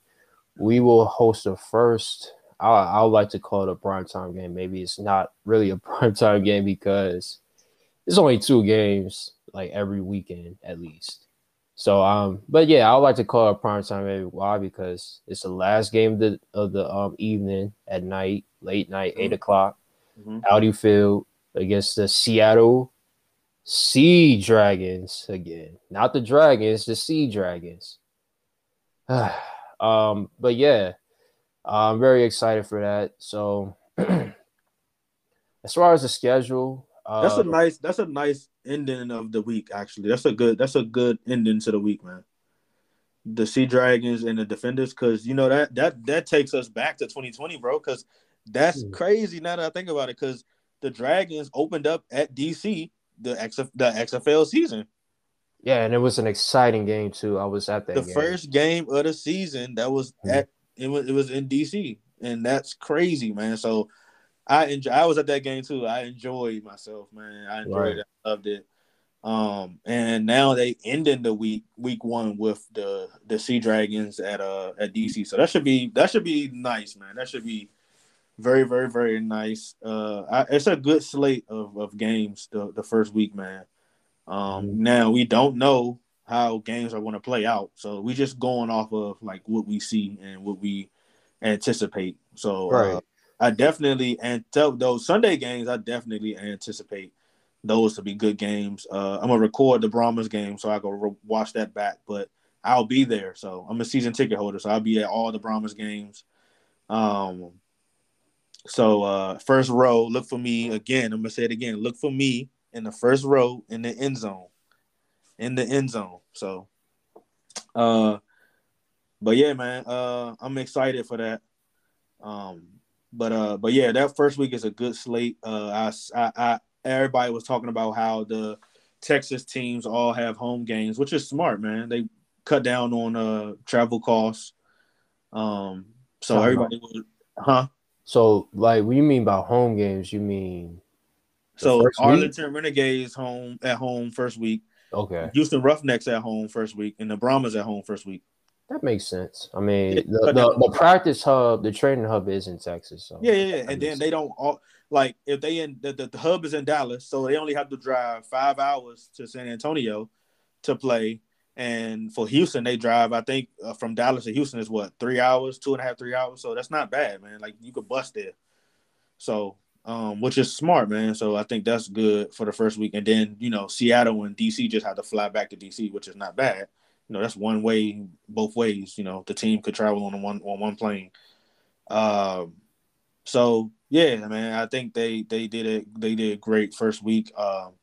we will host the first. I I would like to call it a primetime game. Maybe it's not really a [laughs] primetime game because it's only two games like every weekend at least. So um, but yeah, I would like to call it a primetime game. Why? Because it's the last game of the of the um evening at night, late night, eight Mhm. o'clock. Mhm. Audi Field against the Seattle Sea Dragons again. Not the Dragons, the Sea Dragons. [sighs] um, but yeah, I'm very excited for that. So, [clears throat] as far as the schedule, uh, That's a nice that's a nice ending of the week. Actually, that's a good that's a good ending to the week, man. The Sea Dragons and the Defenders, because you know that that that takes us back to 2020, bro. Because that's Mm. crazy now that I think about it. Because the Dragons opened up at DC the XF, the XFL season, yeah, and it was an exciting game too. I was at that the game. first game of the season that was Mhm. at it was it was in DC, and that's crazy, man. So I enjoy. I was at that game too. I enjoyed myself, man. I enjoyed Right. it. I loved it. Um, and now they ending the week week one with the the Sea Dragons at uh at DC. So that should be that should be nice, man. That should be very very very nice. Uh, I, it's a good slate of of games the the first week, man. Um, Mhm. now we don't know how games are going to play out, so we just going off of like what we see and what we anticipate. So uh, Right. I definitely and tell those Sunday games. I definitely anticipate those to be good games. Uh, I'm gonna record the Brahmas game, so I go re- watch that back. But I'll be there, so I'm a season ticket holder, so I'll be at all the Brahmas games. Um, so uh, first row, look for me again. I'm gonna say it again. Look for me in the first row in the end zone, in the end zone. So, uh, but yeah, man, uh, I'm excited for that. Um, but uh, but yeah, that first week is a good slate. Uh, I, I, I everybody was talking about how the Texas teams all have home games, which is smart, man. They cut down on uh travel costs. Um, so everybody was, huh? So, like, what you mean by home games? You mean So first week? Arlington Renegades home at home first week. okay? Houston Roughnecks at home first week, and the Brahmas at home first week. That makes sense. I mean, the, the, the practice hub, the training hub is in Texas. So Yeah, yeah, yeah. And then makes they don't all like if they in the, the, the hub is in Dallas, so they only have to drive five hours to San Antonio to play. And for Houston, they drive. I think uh, from Dallas to Houston is what three hours, two and a half, three hours. So that's not bad, man. Like you could bust there. So, um, which is smart, man. So I think that's good for the first week. And then you know Seattle and DC just have to fly back to DC, which is not bad. You know that's one way, both ways. You know the team could travel on one on one plane. Um, so yeah, man, I think they they did it. They did great first week. Um,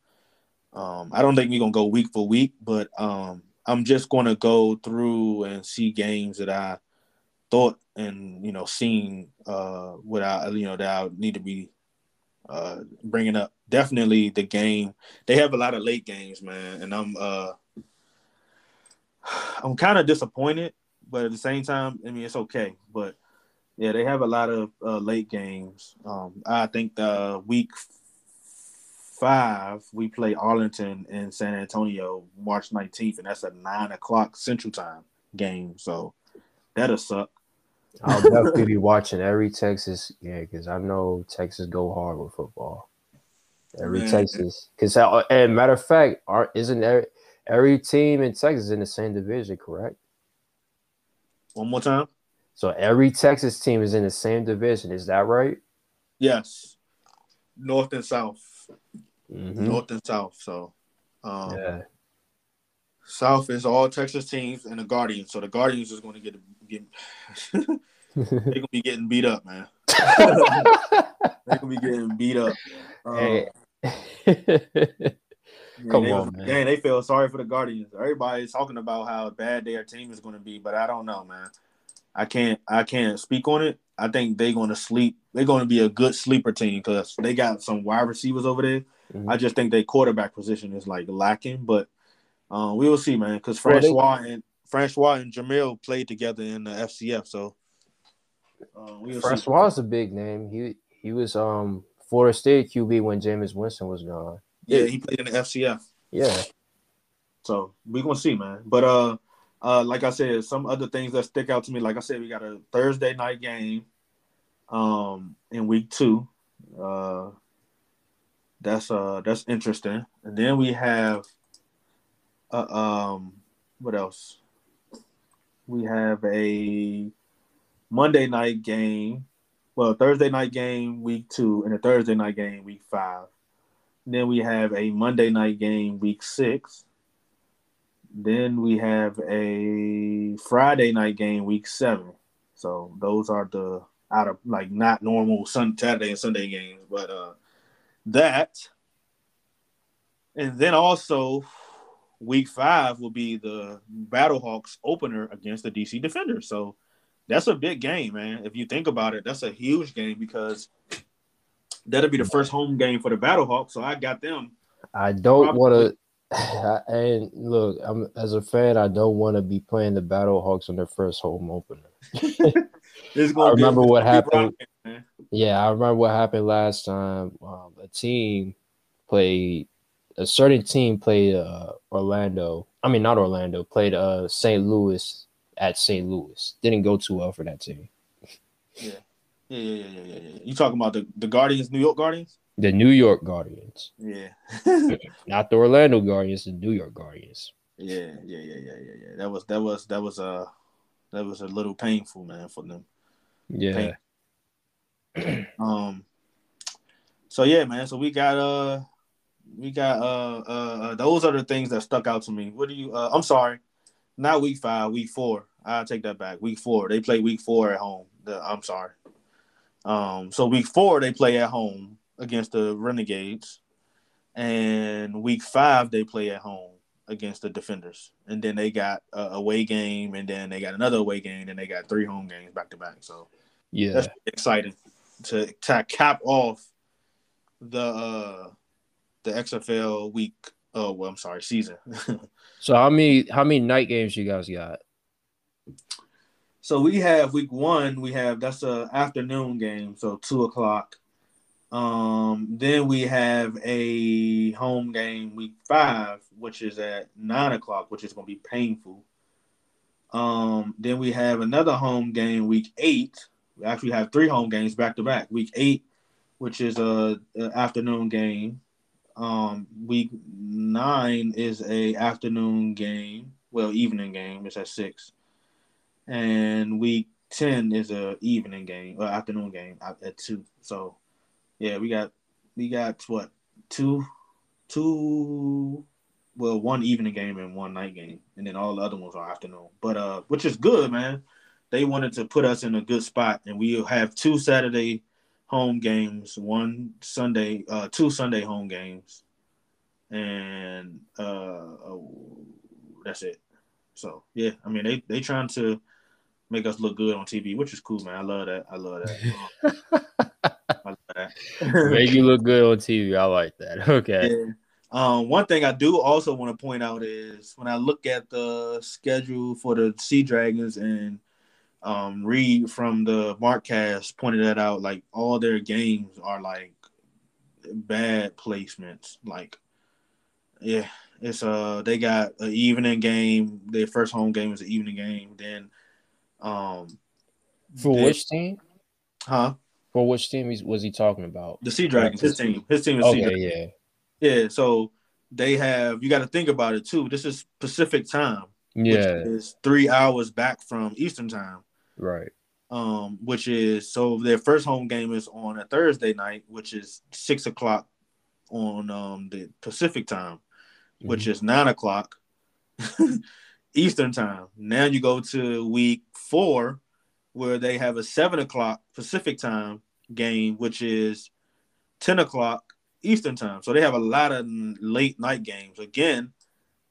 um, I don't think we're gonna go week for week, but um, I'm just gonna go through and see games that I thought and you know seen uh, without you know that I need to be uh, bringing up. Definitely the game. They have a lot of late games, man, and I'm uh, [sighs] I'm kind of disappointed, but at the same time, I mean it's okay. But yeah, they have a lot of uh, late games. Um, I think the week five we play Arlington in San Antonio March 19th, and that's a nine o'clock Central Time game. So that'll suck. I'll definitely be [laughs] watching every Texas game because I know Texas go hard with football. Every Man. Texas, because uh, and matter of fact, are isn't every, every team in Texas in the same division, correct? One more time. So every Texas team is in the same division. Is that right? Yes, North and South. Mhm. North and South. So, um, Yeah. South is all Texas teams and the Guardians. So the Guardians is going to get get [laughs] they're gonna be getting beat up, man. [laughs] they're gonna be getting beat up. Um, [laughs] Hey. come they on, man. Dang, they feel sorry for the Guardians. Everybody's talking about how bad their team is going to be, but I don't know, man. I can't I can't speak on it. I think they're going to sleep. They're going to be a good sleeper team because they got some wide receivers over there. Mhm. I just think their quarterback position is like lacking, but uh, we will see, man. Because Well, they- Francois and Francois and Jamil played together in the FCF, so uh, we will see. Francois is a big name. He he was um Florida State QB when Jameis Winston was gone. Yeah, he played in the FCF. Yeah. So we gonna see, man. But uh, uh, like I said, some other things that stick out to me. Like I said, we got a Thursday night game, um, in week two. Uh, that's uh, that's interesting. And then we have, uh, um, what else? We have a Monday night game. Well, Thursday night game week two, and a Thursday night game week five. Then we have a Monday night game week six. Then we have a Friday night game week seven. So those are the out of like not normal Sun Saturday and Sunday games, but uh that and then also week five will be the Battlehawks opener against the DC Defenders. So that's a big game, man. If you think about it, that's a huge game because that'll be the first home game for the Battlehawks. So I got them. I don't want to. [sighs] And look, I'm as a fan, I don't want to be playing the Battle Hawks on their first home opener. [laughs] It's I gonna be- remember what be happened. rocking. Yeah, I remember what happened last time. Um, a team played a certain team played uh, Orlando. I mean, not Orlando. Played uh, St. Louis at St. Louis. Didn't go too well for that team. Yeah, yeah, yeah, yeah, yeah, yeah. You talking about the, the Guardians, New York Guardians? The New York Guardians, Yeah. [laughs] not the Orlando Guardians. The New York Guardians. yeah, yeah, yeah, yeah, yeah, yeah. That was that was that was uh that was a little painful, man, for them. Yeah. [clears throat] Um so yeah, man. So we got uh we got uh uh, uh those are the things that stuck out to me. What do you uh I'm sorry, not week five, week four. I'll take that back. Week four. They play week four at home. The, I'm sorry. Um so week four they play at home against the Renegades. And week five they play at home against the defenders. And then they got a away game and then they got another away game and they got three home games back to back. So Yeah. that's exciting to, to cap off the uh the XFL week. Oh well, I'm sorry, season. [laughs] So how many how many night games you guys got? so we have week one. We have that's a afternoon game, so two o'clock. Um, then we have a home game week five, which is at nine o'clock, which is going to be painful. Um, then we have another home game week eight. We actually have three home games back to back. Week eight, which is a, a afternoon game. Um, week nine is a afternoon game. Well, evening game. It's at six. And week ten is a evening game, or afternoon game at, at two. So, yeah, we got we got what two, two, well, one evening game and one night game, and then all the other ones are afternoon. But uh, which is good, man. They wanted to put us in a good spot, and we'll have two Saturday home games, one Sunday, uh, two Sunday home games, and uh, oh, that's it. So yeah, I mean they they trying to make us look good on TV, which is cool, man. I love that. I love that. [laughs] I love that. Make you look good on TV. I like that. [laughs] Okay. Yeah. Um, one thing I do also want to point out is when I look at the schedule for the Sea Dragons and um, Reed from the Markcast pointed that out, like all their games are like bad placements. Like, yeah, it's uh they got an evening game. Their first home game is an evening game. Then, um, For they- which team? huh? For which team was he talking about? The Sea Dragons. His team. His team is Sea Dragons. yeah. Yeah, so they have you got to think about it too. This is Pacific time, Yeah, which is three hours back from Eastern time. Right. Um, which is so their first home game is on a Thursday night, which is six o'clock on um the Pacific time, which Mm-hmm. is nine o'clock [laughs] Eastern time. Now you go to week four, where they have a seven o'clock Pacific time game, which is ten o'clock Eastern time. So they have a lot of late night games. Again,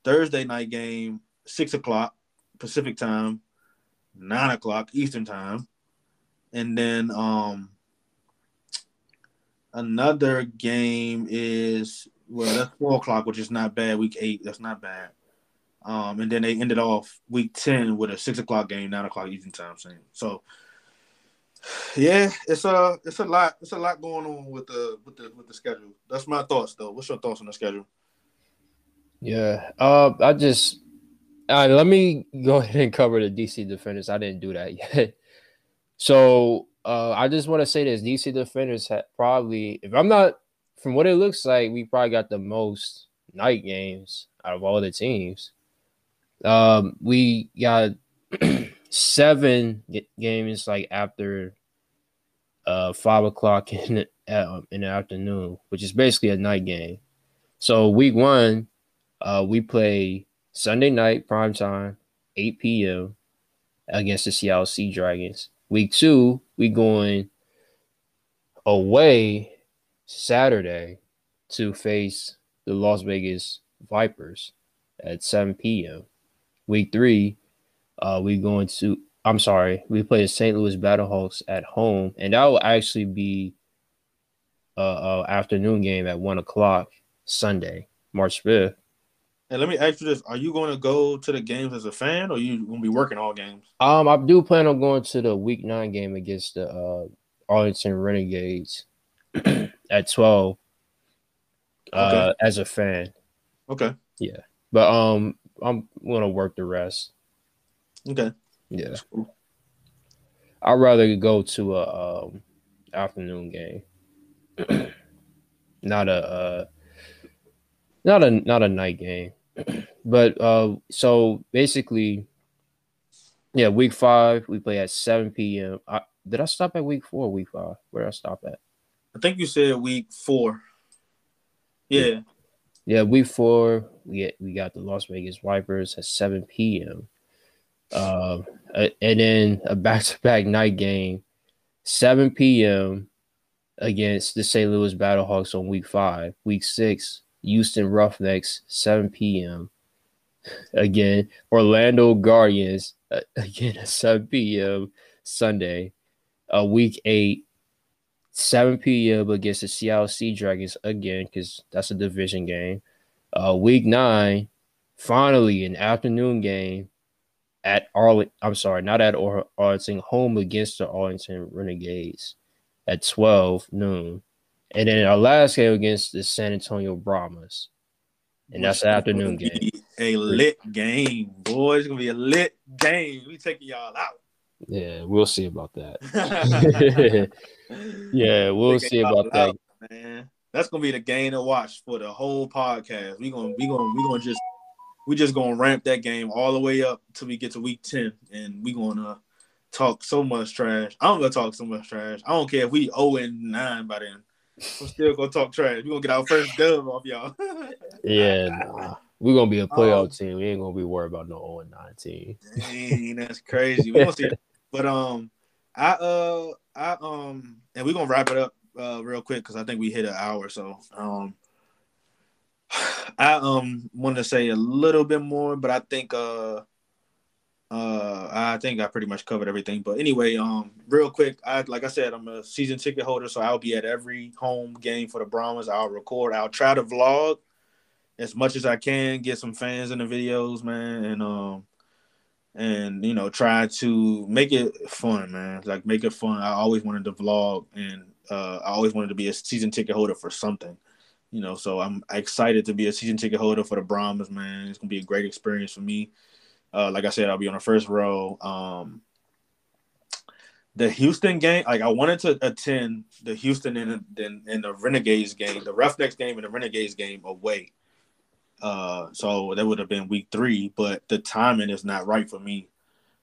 Thursday night game, six o'clock Pacific time, nine o'clock Eastern time, and then um another game is well that's four o'clock, which is not bad. Week eight, that's not bad. Um, and then they ended off week ten with a six o'clock game, nine o'clock Eastern time. Same. So yeah, it's a it's a lot it's a lot going on with the with the with the schedule. That's my thoughts though. What's your thoughts on the schedule? Yeah. Uh, I just uh, let me go [laughs] ahead and cover the DC defenders. I didn't do that [laughs] yet. So uh, I just want to say this: DC defenders had probably, if I'm not, from what it looks like, we probably got the most night games out of all the teams. Um, we got [clears throat] seven games like after uh five o'clock [laughs] in the, uh, in the afternoon, which is basically a night game. So week one, uh, we play Sunday night prime time, 8 p.m. against the Seattle Sea Dragons. Week two, we going away Saturday to face the Las Vegas Vipers at 7 p.m. Week three, uh, we going to I'm sorry, we play the St. Louis Battlehawks at home, and that will actually be a, afternoon game at one o'clock Sunday, March 5th. And let me ask you this: Are you going to go to the games as a fan, or you going to be working all games? Um, I do plan on going to the week nine game against the uh, Arlington Renegades [clears throat] at twelve. Uh, as a fan, Okay, Yeah, but um, I'm gonna work the rest. okay. Yeah, cool. I'd rather go to a um afternoon game, [clears throat] not a uh, not a not a night game. But uh, so basically, yeah, week five we play at seven p.m. I, did I stop at week four? Or week five? Where did I stop at? I think you said week four. Yeah, Yeah, week four we get, we got the Las Vegas Vipers at seven p.m. Uh, and then a back-to-back night game, seven p.m. against the St. Louis Battlehawks on week five. Week six, Houston Roughnecks, seven p.m. Again, Orlando Guardians uh, [laughs] again at seven p.m. Sunday. Uh, week eight, 7 p.m. against the Seattle Sea Dragons again, because that's a division game. Uh, week nine, finally an afternoon game at Arlington. I'm sorry, not at Ar- Arlington, home against the Arlington Renegades at 12 noon. And then our last game against the San Antonio Brahmas. And that's an afternoon game. A lit game, boy. It's gonna be a lit game. We taking y'all out. Yeah, we'll see about that. [laughs] [laughs] yeah, we'll see about that. out, man. That's gonna be the game to watch for the whole podcast. We gonna we gonna we gonna just we just gonna ramp that game all the way up till we get to week ten, and we gonna talk so much trash. I'm gonna talk so much trash. I don't care if we 0 and nine by then. I'm still gonna talk trash. We're gonna get our first dub off y'all. [laughs] Yeah, nah. We're gonna be a playoff Um, team. We ain't gonna be worried about no 0 and 9 team. Dang, that's crazy. We gonna see [laughs] But um, I uh, I um, and we're gonna wrap it up uh real quick because I think we hit an hour. So um, [sighs] I um want to say a little bit more, but I think uh. Uh, I think I pretty much covered everything. But anyway, um, real quick, I like I said, I'm a season ticket holder, so I'll be at every home game for the Brahmas. I'll record. I'll try to vlog as much as I can, get some fans in the videos, man, and um, and you know, try to make it fun, man. Like make it fun. I always wanted to vlog, and uh, I always wanted to be a season ticket holder for something. You know, so I'm excited to be a season ticket holder for the Brahmas, man. It's gonna be a great experience for me. Uh, like I said, I'll be on the first row. Um, the Houston game, like I wanted to attend the Houston and the, and the Renegades game, the Roughnecks game and the Renegades game away. Uh, so that would have been week three, but the timing is not right for me.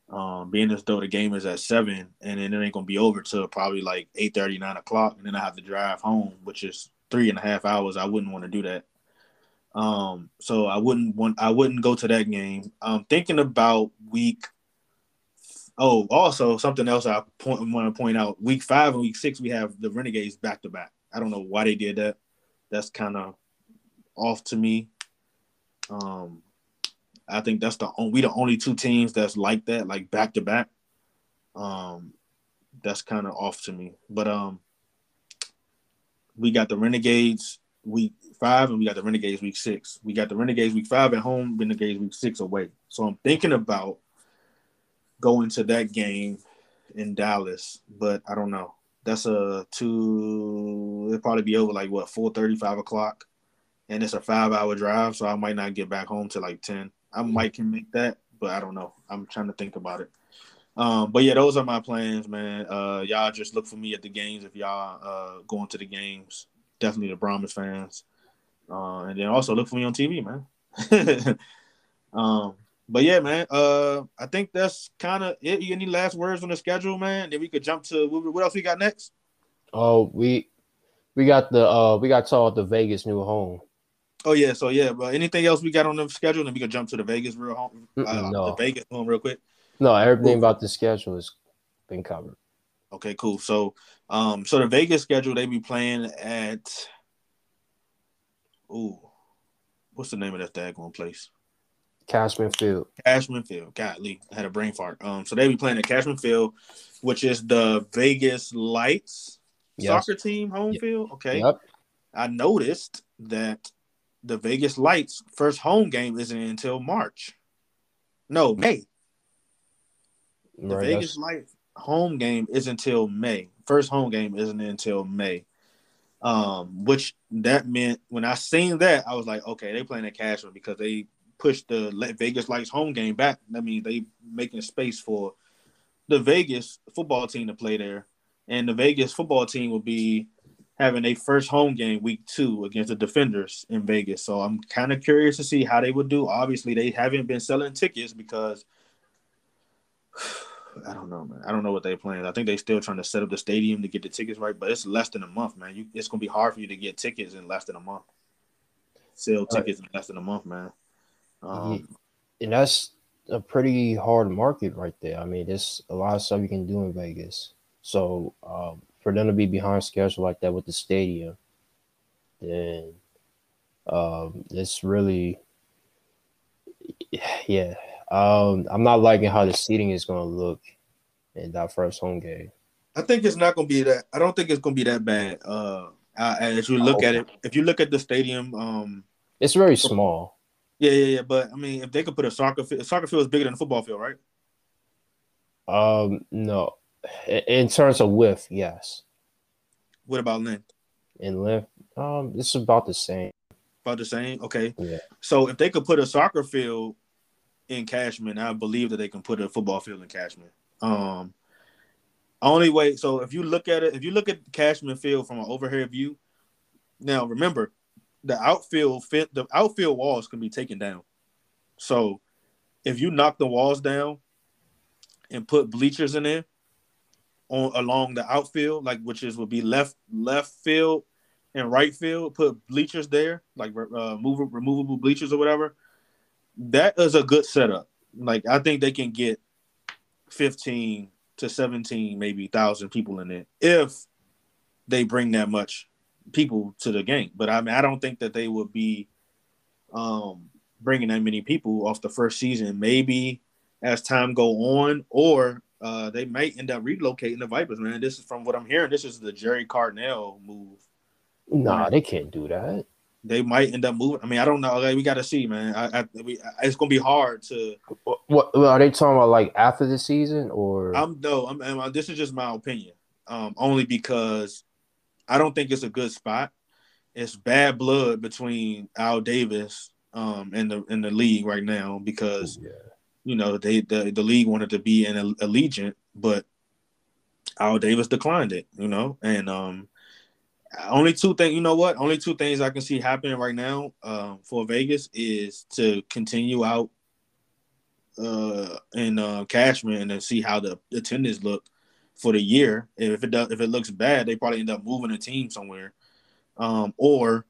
Um, being as though the game is at seven and then it ain't gonna be over till probably like 8 30, 9 o'clock, and then I have to drive home, which is three and a half hours. I wouldn't want to do that. Um, so I wouldn't want I wouldn't go to that game. I'm thinking about week. Oh, also something else I point, want to point out: week five and week six, we have the Renegades back to back. I don't know why they did that. That's kind of off to me. Um, I think that's the we the only two teams that's like that, like back to back. Um, that's kind of off to me. But um, we got the Renegades week five, and we got the Renegades week six. We got the Renegades week five at home, Renegades week six away. So I'm thinking about going to that game in Dallas, but I don't know. That's a two. It'll probably be over like what four thirty, five o'clock, and it's a five hour drive, so I might not get back home till like ten. I might can make that, but I don't know. I'm trying to think about it. Um, but yeah, those are my plans, man. Uh, y'all just look for me at the games if y'all uh going to the games. Definitely the Brahmas fans. Uh, and then also look for me on TV, man. [laughs] um, but yeah, man. Uh, I think that's kind of it. Any last words on the schedule, man? Then we could jump to what else we got next. Oh, we we got the uh we got to talk the Vegas new home. Oh yeah, so yeah, but anything else we got on the schedule? Then we could jump to the Vegas real home. Uh, no. the Vegas home real quick. No, everything Cool. about the schedule has been covered. Okay, cool. So, um, so the Vegas schedule they be playing at. Ooh, what's the name of that daggone place? Cashman Field. Cashman Field. Godly, I had a brain fart. Um, so they be playing at Cashman Field, which is the Vegas Lights Yes. soccer team home Yep. field. Okay, Yep. I noticed that the Vegas Lights first home game isn't until March. No, May. The Right, Vegas Lights home game is until May. First home game isn't until May. Um, which that meant when I seen that, I was like, okay, they playing at Cashman because they pushed the Vegas Lights home game back. That means they making space for the Vegas football team to play there, and the Vegas football team will be having a first home game week two against the Defenders in Vegas. So I'm kind of curious to see how they would do. Obviously, they haven't been selling tickets because I don't know, man. I don't know what they plan. I think they're still trying to set up the stadium to get the tickets right, but it's less than a month, man. You, it's gonna be hard for you to get tickets in less than a month. Sell Right. tickets in less than a month, man. Um, and that's a pretty hard market right there. I mean, there's a lot of stuff you can do in Vegas. So um, for them to be behind schedule like that with the stadium, then um, it's really, [sighs] yeah. Um, I'm not liking how the seating is going to look in that first home game. I think it's not gonna be that. I don't think it's gonna be that bad. Uh, as you look at it, if you look at the stadium, um, It's very small. yeah, yeah, yeah. But I mean, if they could put a soccer field, soccer field is bigger than a football field, right? Um, no, in, in terms of width, yes. What about length? In length, um, it's about the same. About the same. Okay. Yeah. So if they could put a soccer field in Cashman, I believe that they can put a football field in Cashman. Um, only way. So if you look at it, if you look at Cashman Field from an overhead view, now remember, the outfield fit the outfield walls can be taken down. So if you knock the walls down and put bleachers in there on along the outfield, like which is would be left left field and right field, put bleachers there, like uh, move, removable bleachers or whatever. That is a good setup. Like I think they can get 15 to 17 maybe thousand people in it if they bring that much people to the game. But I mean, I don't think that they would be um, bringing that many people off the first season. Maybe as time go on, or uh, they might end up relocating the Vipers. Man, this is from what I'm hearing. This is the Jerry Cardinal move. Nah, they can't do that. They might end up moving. I mean, I don't know. Like, we got to see, man. I, I, we, it's gonna be hard to. What, what are they talking about? Like after the season, or I'm no. I'm, I'm this is just my opinion. Um, only because I don't think it's a good spot. It's bad blood between Al Davis um in the in the league right now because yeah. you know they the, the league wanted to be an allegiant, but Al Davis declined it, you know, and um only two things you know what only two things I can see happening right now um, for Vegas is to continue out uh in uh Cashman and see how the attendance look for the year. If it does, if it looks bad, they probably end up moving a team somewhere. Um, or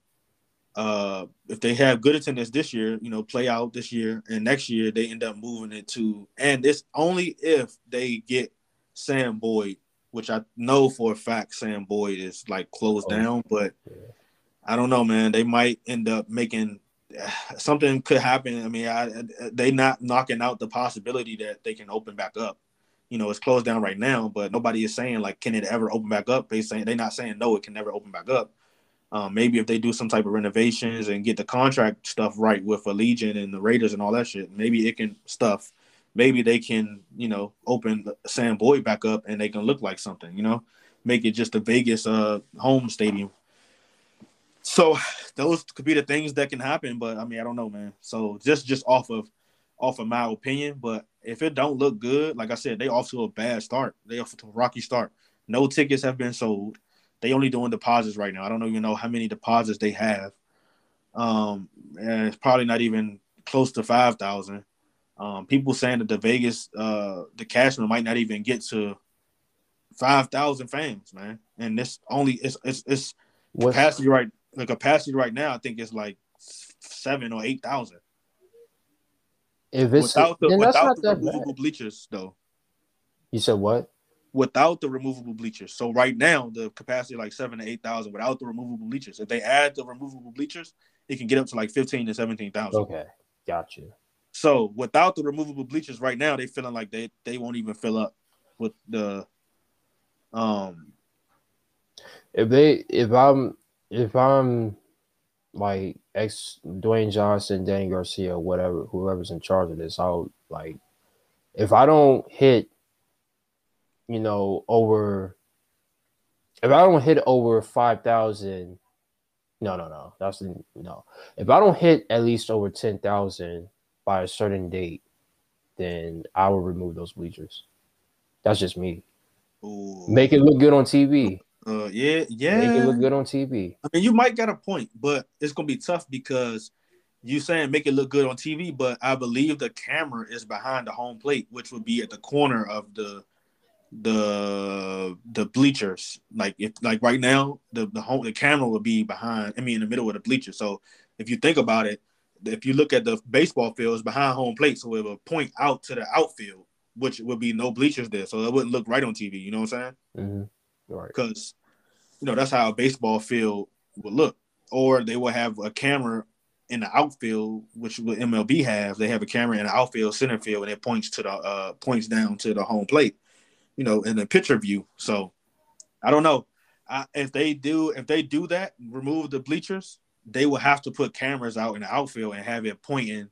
uh, if they have good attendance this year, you know, play out this year, and next year they end up moving it to. And it's only if they get Sam Boyd, which I know for a fact Sam Boyd is like closed Oh, down, but yeah. I don't know, man. They might end up making [sighs] something could happen. I mean, I, they not knocking out the possibility that they can open back up. You know, it's closed down right now, but nobody is saying like, can it ever open back up? They saying they're not saying no, it can never open back up. Um, maybe if they do some type of renovations and get the contract stuff right with Allegiant and the Raiders and all that shit, maybe it can stuff. Maybe they can, you know, open Sam Boyd back up and they can look like something. You know, make it just a Vegas uh, home stadium. So those could be the things that can happen, but I mean, I don't know, man. So just just off of off of my opinion, but if it don't look good, like I said, they off to a bad start. They off to a rocky start. No tickets have been sold. They only doing deposits right now. I don't even know how many deposits they have. Um, and it's probably not even close to five thousand. Um, people saying that the Vegas, uh, the Cashman might not even get to five thousand fans, man. And this only it's it's, it's What's- capacity right. The capacity right now, I think is like seven or eight thousand if it's without the without the removable bad. bleachers though. You said what? Without the removable bleachers. So right now the capacity like seven to eight thousand without the removable bleachers. If they add the removable bleachers, it can get up to like fifteen to seventeen thousand. Okay, got you. So without the removable bleachers right now, they feeling like they they won't even fill up with the um If they, if I'm, if I'm like ex Dwayne Johnson, Dany Garcia, whatever, whoever's in charge of this, I'll like, if I don't hit, you know, over, if I don't hit over five thousand, no, no, no, that's no. If I don't hit at least over ten thousand by a certain date, then I will remove those bleachers. That's just me. ooh, Make it look good on TV. uh yeah, yeah. Make it look good on TV. I mean, you might get a point, but it's gonna be tough because you saying make it look good on TV, but I believe the camera is behind the home plate, which would be at the corner of the the the bleachers. Like if like right now, the the home the camera would be behind. I mean, in the middle of the bleachers. So if you think about it, if you look at the baseball field, it's behind home plate, so it will point out to the outfield, which would be no bleachers there, so it wouldn't look right on TV. You know what I'm saying? hmm Right. because you know that's how a baseball field would look. Or they will have a camera in the outfield, which what MLB have. They have a camera in the outfield, center field, and it points to the uh, points down to the home plate. You know, in the picture view. So I don't know I, if they do if they do that, remove the bleachers. They will have to put cameras out in the outfield and have it pointing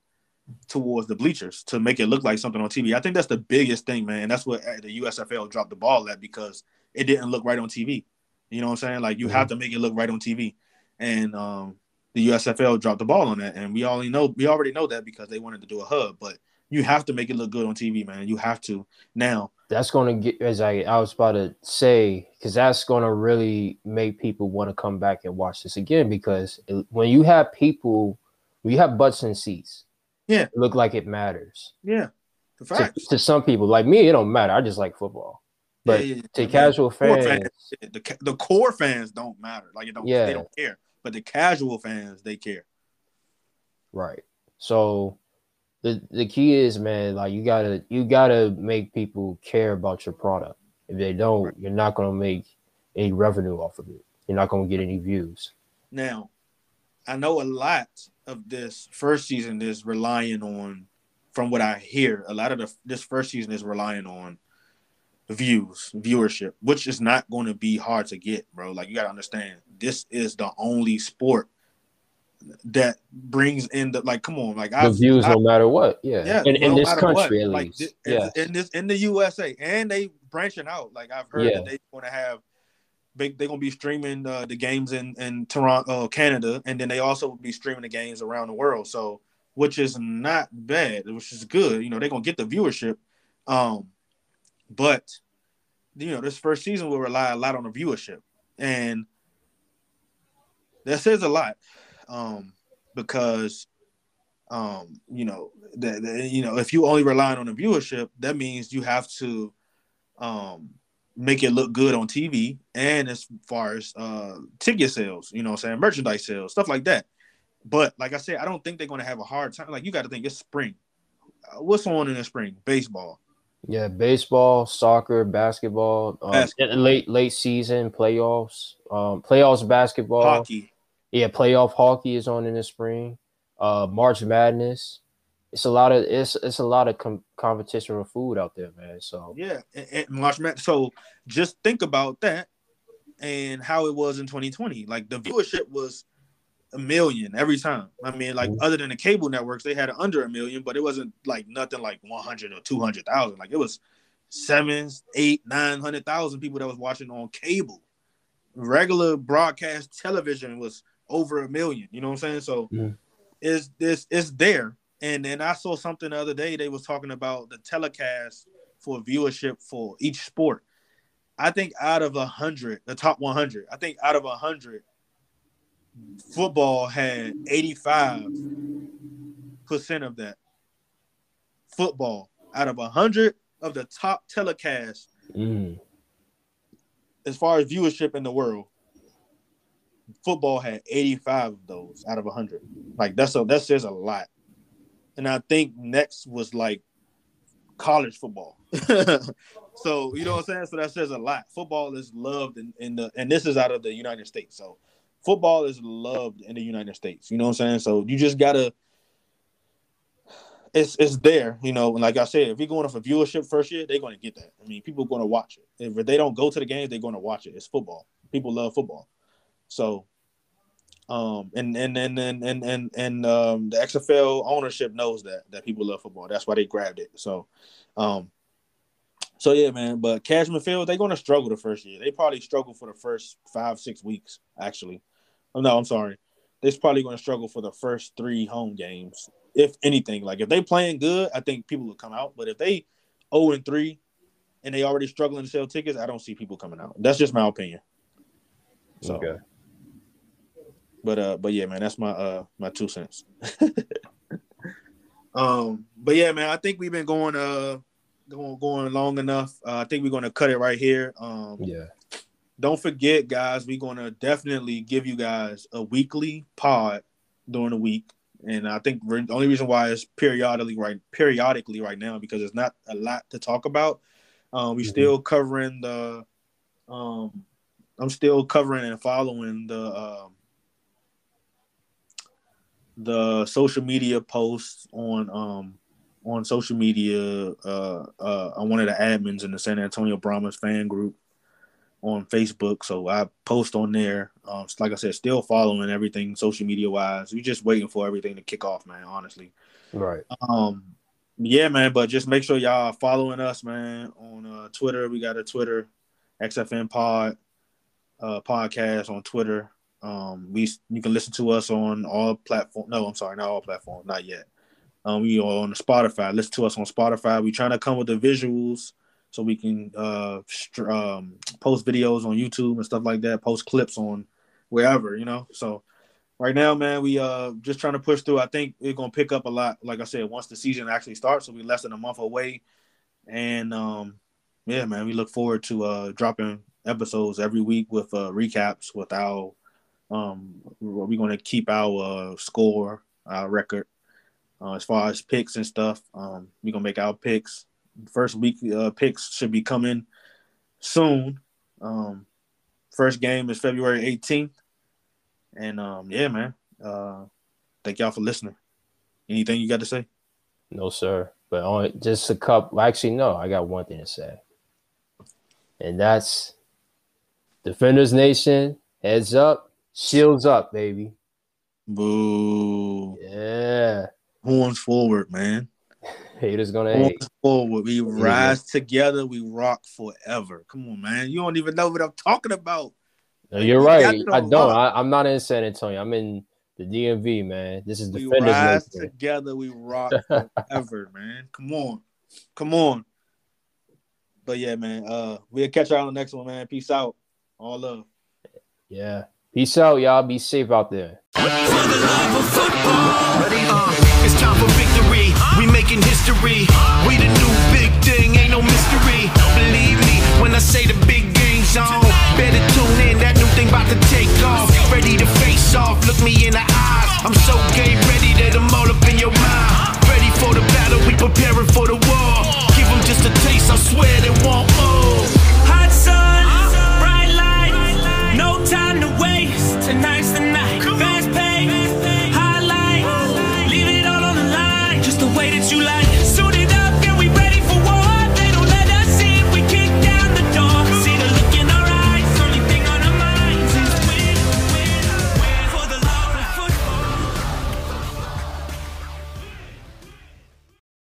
towards the bleachers to make it look like something on TV. I think that's the biggest thing, man. That's what uh, the USFL dropped the ball at because it didn't look right on TV. You know what I'm saying? Like you have to make it look right on TV, and um, the USFL dropped the ball on that, and we already know we already know that because they wanted to do a hub, but you have to make it look good on TV, man. You have to now. That's going to get, as I, I was about to say, because that's going to really make people want to come back and watch this again. Because it- when you have people, when you have butts in seats, Yeah. it look like it matters. Yeah, the To, facts. to some people, like me, it don't matter. I just like football. But Yeah, yeah, to yeah. casual Core fans, the the core fans don't matter. Like it don't. Yeah. they don't care. But the casual fans, they care. right? So the the key is, man, like you gotta you gotta make people care about your product. If they don't, you're not gonna make any revenue off of it. You're not gonna get any views. Now, I know a lot of this first season is relying on, from what I hear, a lot of the this first season is relying on views, viewership, which is not going to be hard to get, bro. Like you gotta understand, this is the only sport that brings in the like. Come on, like The views, no matter what. Yeah, yeah, in, in no this country what. at like, least. thi- yeah, in, in this in the USA, and they branching out. Like I've heard Yeah. that they want to have big. They're gonna be streaming uh, the games in in Toronto, uh, Canada, and then they also will be streaming the games around the world. So, which is not bad, which is good. You know, they're gonna get the viewership. Um, but you know, this first season will rely a lot on the viewership, and that says a lot. Um, because um, you know, that that, you know, if you only relying on the viewership, that means you have to um make it look good on TV and as far as uh ticket sales, you know I'm saying, merchandise sales, stuff like that. But like I said, I don't think they're gonna have a hard time. Like you got to think it's spring. Uh, what's on in the spring? Baseball. yeah. Baseball, soccer, basketball, um, Basketball. late late season playoffs, um, playoffs basketball. hockey. Yeah, playoff hockey is on in the spring. Uh, March Madness. It's a lot of it's it's a lot of com- competition with food out there, man. So Yeah, and, and March Madness. So just think about that and how it was in 2020. Like the viewership was a million every time. I mean, like Mhm. other than the cable networks, they had under a million, but it wasn't like nothing like 100 or 200,000. Like it was seven, eight, nine hundred thousand people that was watching on cable. Regular broadcast television was over a million. You know what I'm saying? So Mhm. it's this it's there. And then I saw something the other day. They was talking about the telecast for viewership for each sport. I think out of a hundred, the top 100, I think out of a hundred, football had 85 percent of that. Football out of a hundred of the top telecasts mm, as far as viewership in the world, football had 85 of those out of 100. Like that's a that says a lot. And I think next was like college football. [laughs] so you know what I'm saying? So that says a lot. Football is loved in, in the and this is out of the United States. So football is loved in the United States. You know what I'm saying? So you just gotta it's it's there, you know. And like I said, if you're going off a viewership first year, they're going to get that. I mean, people are going to watch it. If they don't go to the games, they're going to watch it. It's football. People love football. So, um, and and and and and and, and um, the XFL ownership knows that that people love football. That's why they grabbed it. So, um, so yeah, man. But Cashman Field, they're going to struggle the first year. They probably struggle for the first five six weeks. Actually, oh, no, I'm sorry. They're probably going to struggle for the first three home games, if anything. Like if they playing good, I think people will come out. But if they 0 and three and they already struggling to sell tickets, I don't see people coming out. That's just my opinion. So, okay. But uh, but yeah, man, that's my uh my two cents. [laughs] um, but yeah, man, I think we've been going uh going going long enough. Uh, I think we're gonna cut it right here. Um, Yeah. don't forget, guys, we're gonna definitely give you guys a weekly pod during the week. And I think we're- the only reason why is periodically right periodically right now because it's not a lot to talk about. Um, we Mhm. still covering the um I'm still covering and following the um the social media posts on um on social media uh uh on one of the admins in the San Antonio Brahmas fan group on Facebook. So I post on there. Um, like I said, still following everything social media wise. We're just waiting for everything to kick off, man. Honestly. Right. Um, yeah, man. But just make sure y'all following us, man, on uh, Twitter. We got a Twitter, XFN Pod, uh, podcast on Twitter. Um, we you can listen to us on all platform. No, I'm sorry, not all platforms, not yet. Um, we are on Spotify. Listen to us on Spotify. We're trying to come with the visuals so we can uh str- um, post videos on YouTube and stuff like that. Post clips on wherever, you know. So right now, man, we uh just trying to push through. I think it's gonna pick up a lot. Like I said, once the season actually starts, so we less than a month away. And um, yeah, man, we look forward to uh dropping episodes every week with uh recaps with our um we're gonna keep our uh, score, our record, uh, as far as picks and stuff. Um, we're gonna make our picks. First week uh, picks should be coming soon. Um, first game is February 18th, and um, yeah, man. Uh, thank y'all for listening. Anything you got to say? No, sir. But only just a couple. Actually, no. I got one thing to say, and that's Defenders Nation. Heads up, shields up, baby. Boo. Yeah. Horns forward, man. [laughs] Haters gonna hate. Forward. We rise together. We rock forever. Come on, man. You don't even know what I'm talking about. No, you're We right. I don't. I, I'm not in San Antonio. I'm in the DMV, man. This is We Defenders rise Nation. together. We rock [laughs] forever, man. Come on. Come on. But yeah, man. Uh, we'll catch y'all on the next one, man. Peace out. All love. Yeah. Peace out, y'all. Be safe out there. It's time for victory. We making history. We the new big thing. Ain't no mystery. Believe me when I say the big game's on. Better tune in. That new thing about to take off. Ready to face off. Look me in the eyes. I'm so ready that I'm all up in your mind. Ready for the battle. We preparing for the war. Give them just a taste. I swear they won't